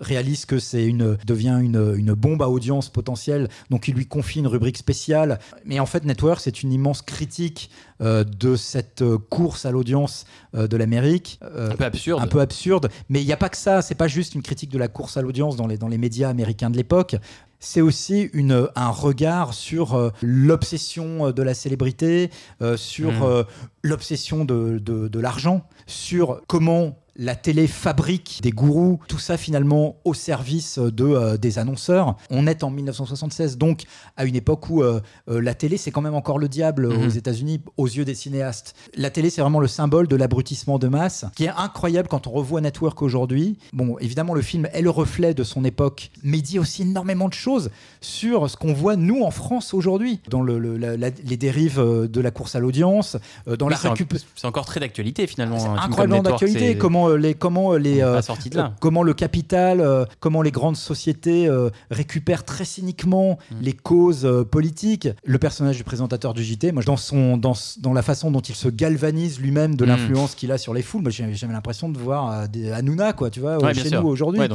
réalisent que c'est une devient une, une bombe à audience potentielle, donc ils lui confient une rubrique spéciale. Mais en fait, Network, c'est une immense critique de cette euh, course à l'audience euh, de l'Amérique. Euh, Un peu absurde. un peu absurde. Mais il n'y a pas que ça. C'est pas juste une critique de la course à l'audience dans les, dans les médias américains de l'époque. C'est aussi une, un regard sur euh, l'obsession de la célébrité, euh, sur Mm. euh, l'obsession de, de- de l'argent, sur comment la télé fabrique des gourous, tout ça finalement au service de, euh, des annonceurs. On est en 1976, donc à une époque où euh, euh, la télé, c'est quand même encore le diable Mhm. aux États-Unis, aux yeux des cinéastes. La télé, c'est vraiment le symbole de l'abrutissement de masse, qui est incroyable quand on revoit Network aujourd'hui. Bon, évidemment, le film est le reflet de son époque, mais il dit aussi énormément de choses sur ce qu'on voit, nous, en France aujourd'hui, dans le- le- la- la- les dérives euh, de la course à l'audience, euh, dans Oui, la récup... C'est encore très d'actualité finalement. C'est film comme incroyablement d'actualité. Comment euh, les comment les euh, euh, comment le capital, euh, comment les grandes sociétés récupèrent très cyniquement Mm. les causes politiques. Le personnage du présentateur du JT, moi, dans son dans, dans la façon dont il se galvanise lui-même de Mm. l'influence qu'il a sur les foules, moi j'ai j'avais l'impression de voir des Hanouna quoi, tu vois, Ouais, chez nous aujourd'hui. Ouais,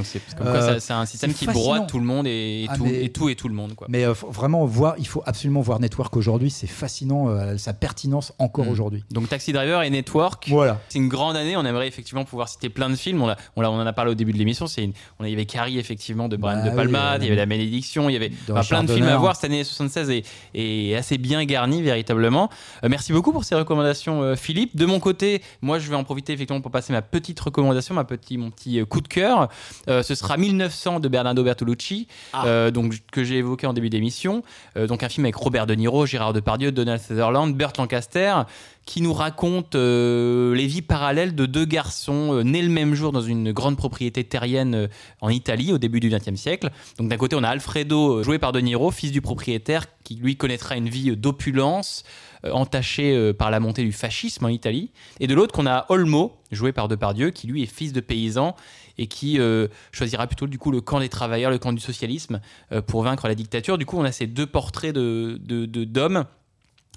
c'est un système qui broie tout le monde et, et Ah, tout, mais- et tout et tout le monde quoi. Mais euh, faut vraiment voir, il faut absolument voir Network aujourd'hui, c'est fascinant euh, sa pertinence encore Mm. aujourd'hui. Donc Taxi Driver et Network. Voilà. C'est une grande année. On aimerait effectivement pouvoir citer plein de films. On, l'a- on, en a parlé au début de l'émission. C'est une- on a- il y avait Carrie effectivement de Brian Bah De Palma. oui, euh, il y avait La Malédiction. Il y avait plein de films à voir. Cette année 76 est, est assez bien garnie véritablement. Euh, merci beaucoup pour ces recommandations, euh, Philippe. De mon côté, moi, je vais en profiter effectivement pour passer ma petite recommandation, ma petit, mon petit coup de cœur. Euh, ce sera 1900 de Bernardo Bertolucci, Ah. euh, donc que j'ai évoqué en début d'émission. Euh, donc un film avec Robert De Niro, Gérard Depardieu, Donald Sutherland, Burt Lancaster, qui nous raconte euh, les vies parallèles de deux garçons euh, nés le même jour dans une grande propriété terrienne en Italie au début du XXe siècle. Donc d'un côté, on a Alfredo, joué par De Niro, fils du propriétaire, qui lui connaîtra une vie d'opulence, entachée euh, par la montée du fascisme en Italie. Et de l'autre, qu'on a Olmo, joué par Depardieu, qui lui est fils de paysan et qui euh, choisira plutôt du coup le camp des travailleurs, le camp du socialisme, euh, pour vaincre la dictature. Du coup, on a ces deux portraits de, de- de- d'hommes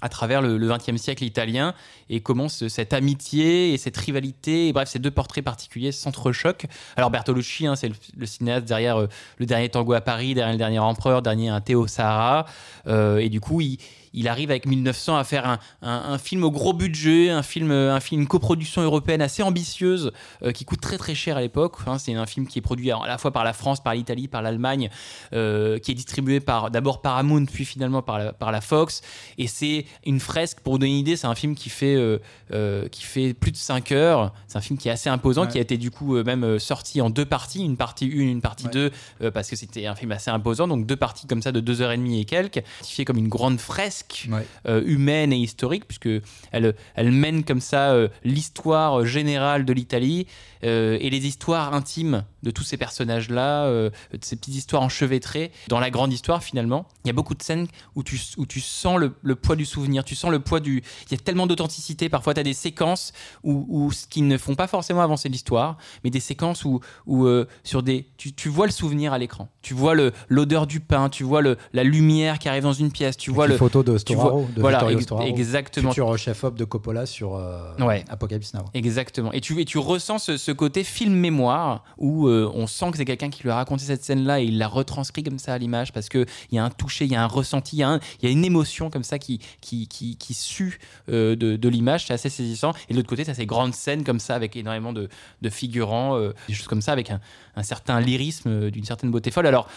à travers le XXe siècle italien et comment ce- cette amitié et cette rivalité, et bref, ces deux portraits particuliers s'entrechoquent. Alors Bertolucci, hein, c'est le, cinéaste derrière euh, le dernier tango à Paris, derrière le dernier empereur, dernier un Sahara, et du coup, il, il arrive avec 1900 à faire un, un- un film au gros budget, un film, un film une coproduction européenne assez ambitieuse euh, qui coûte très très cher à l'époque. Enfin, c'est un film qui est produit à la fois par la France, par l'Italie, par l'Allemagne, euh, qui est distribué par d'abord Paramount, puis finalement par la, par la Fox. Et c'est une fresque, pour vous donner une idée, c'est un film qui fait, euh, euh, qui fait plus de 5 heures. C'est un film qui est assez imposant, Ouais. qui a été du coup euh, même euh, sorti en deux parties, une partie 1, une partie Ouais. 2, euh, parce que c'était un film assez imposant. Donc deux parties comme ça de 2h30 et quelques, fait comme une grande fresque Ouais. euh, humaine et historique, puisque elle, elle mène comme ça euh, l'histoire générale de l'Italie euh, et les histoires intimes de tous ces personnages-là, euh, de ces petites histoires enchevêtrées dans la grande histoire finalement. Il y a beaucoup de scènes où tu, où tu sens le, le poids du souvenir, tu sens le poids du... Il y a tellement d'authenticité, parfois tu as des séquences où, où ce qui ne font pas forcément avancer l'histoire, mais des séquences où, où euh, sur des... Tu, tu vois le souvenir à l'écran, tu vois le- l'odeur du pain, tu vois le, la lumière qui arrive dans une pièce, tu vois Une le... photo de tu vois- Storaro, de voilà, Vittorio ex- Storaro, exactement. futur chef-op de Coppola sur euh, Ouais. Apocalypse Now. Exactement. Et tu, et tu ressens ce, ce côté film-mémoire où euh, on sent que c'est quelqu'un qui lui a raconté cette scène-là et il l'a retranscrit comme ça à l'image parce qu'il y a un toucher, il y a un ressenti, il y a, une émotion comme ça qui, qui, qui, qui sue euh, de, de l'image. C'est assez saisissant. Et de l'autre côté, tu as ces grandes scènes comme ça avec énormément de, de figurants, euh, des choses comme ça avec un, un certain lyrisme euh, d'une certaine beauté folle. Alors,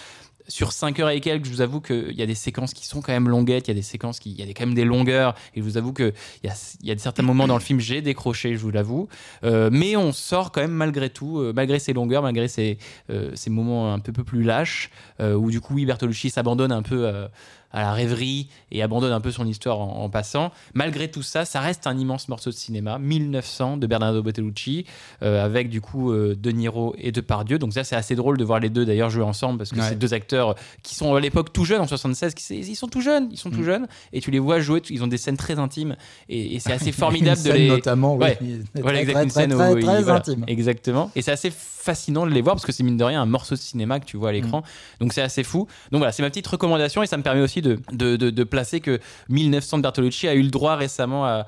sur 5 heures et quelques, je vous avoue qu'il y a des séquences qui sont quand même longuettes, il y a des séquences qui, il y a quand même des longueurs, et je vous avoue qu'il y a, y a certains moments dans le film, j'ai décroché, je vous l'avoue. Euh, mais on sort quand même malgré tout, euh, malgré ces longueurs, malgré ces, euh, ces moments un peu, peu plus lâches, où du coup, oui, Bertolucci s'abandonne un peu à la rêverie et abandonne un peu son histoire en, en passant. Malgré tout ça, ça reste un immense morceau de cinéma, 1900 de Bernardo Bertolucci, euh, avec du coup euh, De Niro et Depardieu. Donc ça, c'est assez drôle de voir les deux d'ailleurs jouer ensemble, parce que Ouais. c'est deux acteurs qui sont à l'époque tout jeunes, en 76, qui, ils sont tout jeunes, ils sont tout Mm. jeunes, et tu les vois jouer, ils ont des scènes très intimes, et, et c'est assez formidable de scène les. notamment, oui. Ouais. Voilà, très, exact, très, une scène très, où très voilà, intime. Exactement. Et c'est assez fascinant de les voir parce que c'est mine de rien un morceau de cinéma que tu vois à l'écran. Donc c'est assez fou. Donc voilà, c'est ma petite recommandation et ça me permet aussi de, de, de- de placer que 1900 de Bertolucci a eu le droit récemment à,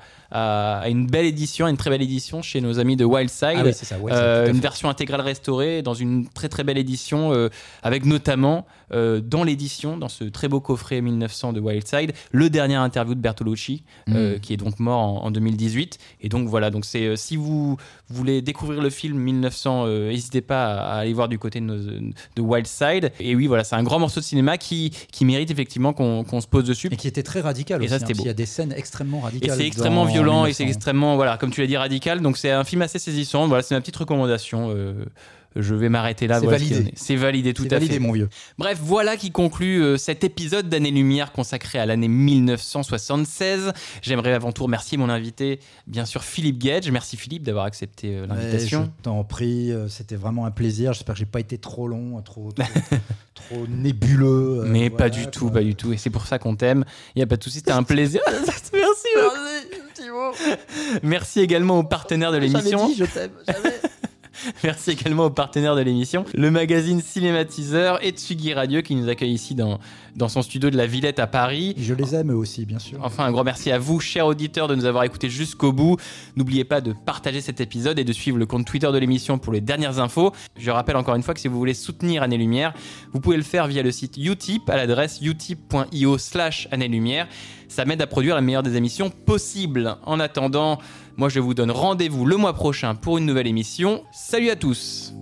une belle édition, à une très belle édition chez nos amis de Wildside. Ah oui, ça, Wildside, Euh, une version intégrale restaurée dans une très très belle édition euh, avec notamment euh, dans l'édition, dans ce très beau coffret 1900 de Wildside, le dernier interview de Bertolucci euh, qui est donc mort en, en 2018. Et donc voilà, donc c'est euh, si vous voulez découvrir le film 1900, euh, n'hésitez pas à, à aller voir du côté de, nos- de Wildside. Et oui, voilà, c'est un grand morceau de cinéma qui, qui mérite effectivement qu'on qu'on se pose dessus. Et qui était très radical Et aussi. ça, hein, beau. qu'il y a des scènes extrêmement Et radicales. c'est extrêmement violent et c'est 1900. extrêmement, voilà, comme tu l'as dit, radical. Donc c'est un film assez saisissant. Voilà, c'est ma petite recommandation. Je vais m'arrêter là. C'est voilà validé. C'est validé, tout à validé, fait. mon vieux. Bref, voilà qui conclut euh, cet épisode d'Année-Lumière consacré à l'année 1976. J'aimerais avant tout remercier mon invité, bien sûr Philippe Gage. Merci Philippe d'avoir accepté euh, Ouais, l'invitation. je t'en prie, euh, c'était vraiment un plaisir. J'espère que j'ai pas été trop long, trop, trop, trop nébuleux. Mais pas du tout, pas du tout. Et c'est pour ça qu'on t'aime. Il n'y a pas de souci, c'était un plaisir. Merci, merci. Merci également aux partenaires de l'émission. dit, je t'aime. Merci également aux partenaires de l'émission, le magazine Cinématiseur et Tsugi Radio qui nous accueille ici dans, dans son studio de la Villette à Paris. Je les aime eux aussi, bien sûr. Enfin, un grand merci à vous, chers auditeurs, de nous avoir écoutés jusqu'au bout. N'oubliez pas de partager cet épisode et de suivre le compte Twitter de l'émission pour les dernières infos. Je rappelle encore une fois que si vous voulez soutenir Année Lumière, vous pouvez le faire via le site Utip à l'adresse utip.io slash Année Lumière. Ça m'aide à produire la meilleure des émissions possibles. En attendant, moi je vous donne rendez-vous le mois prochain pour une nouvelle émission. Salut à tous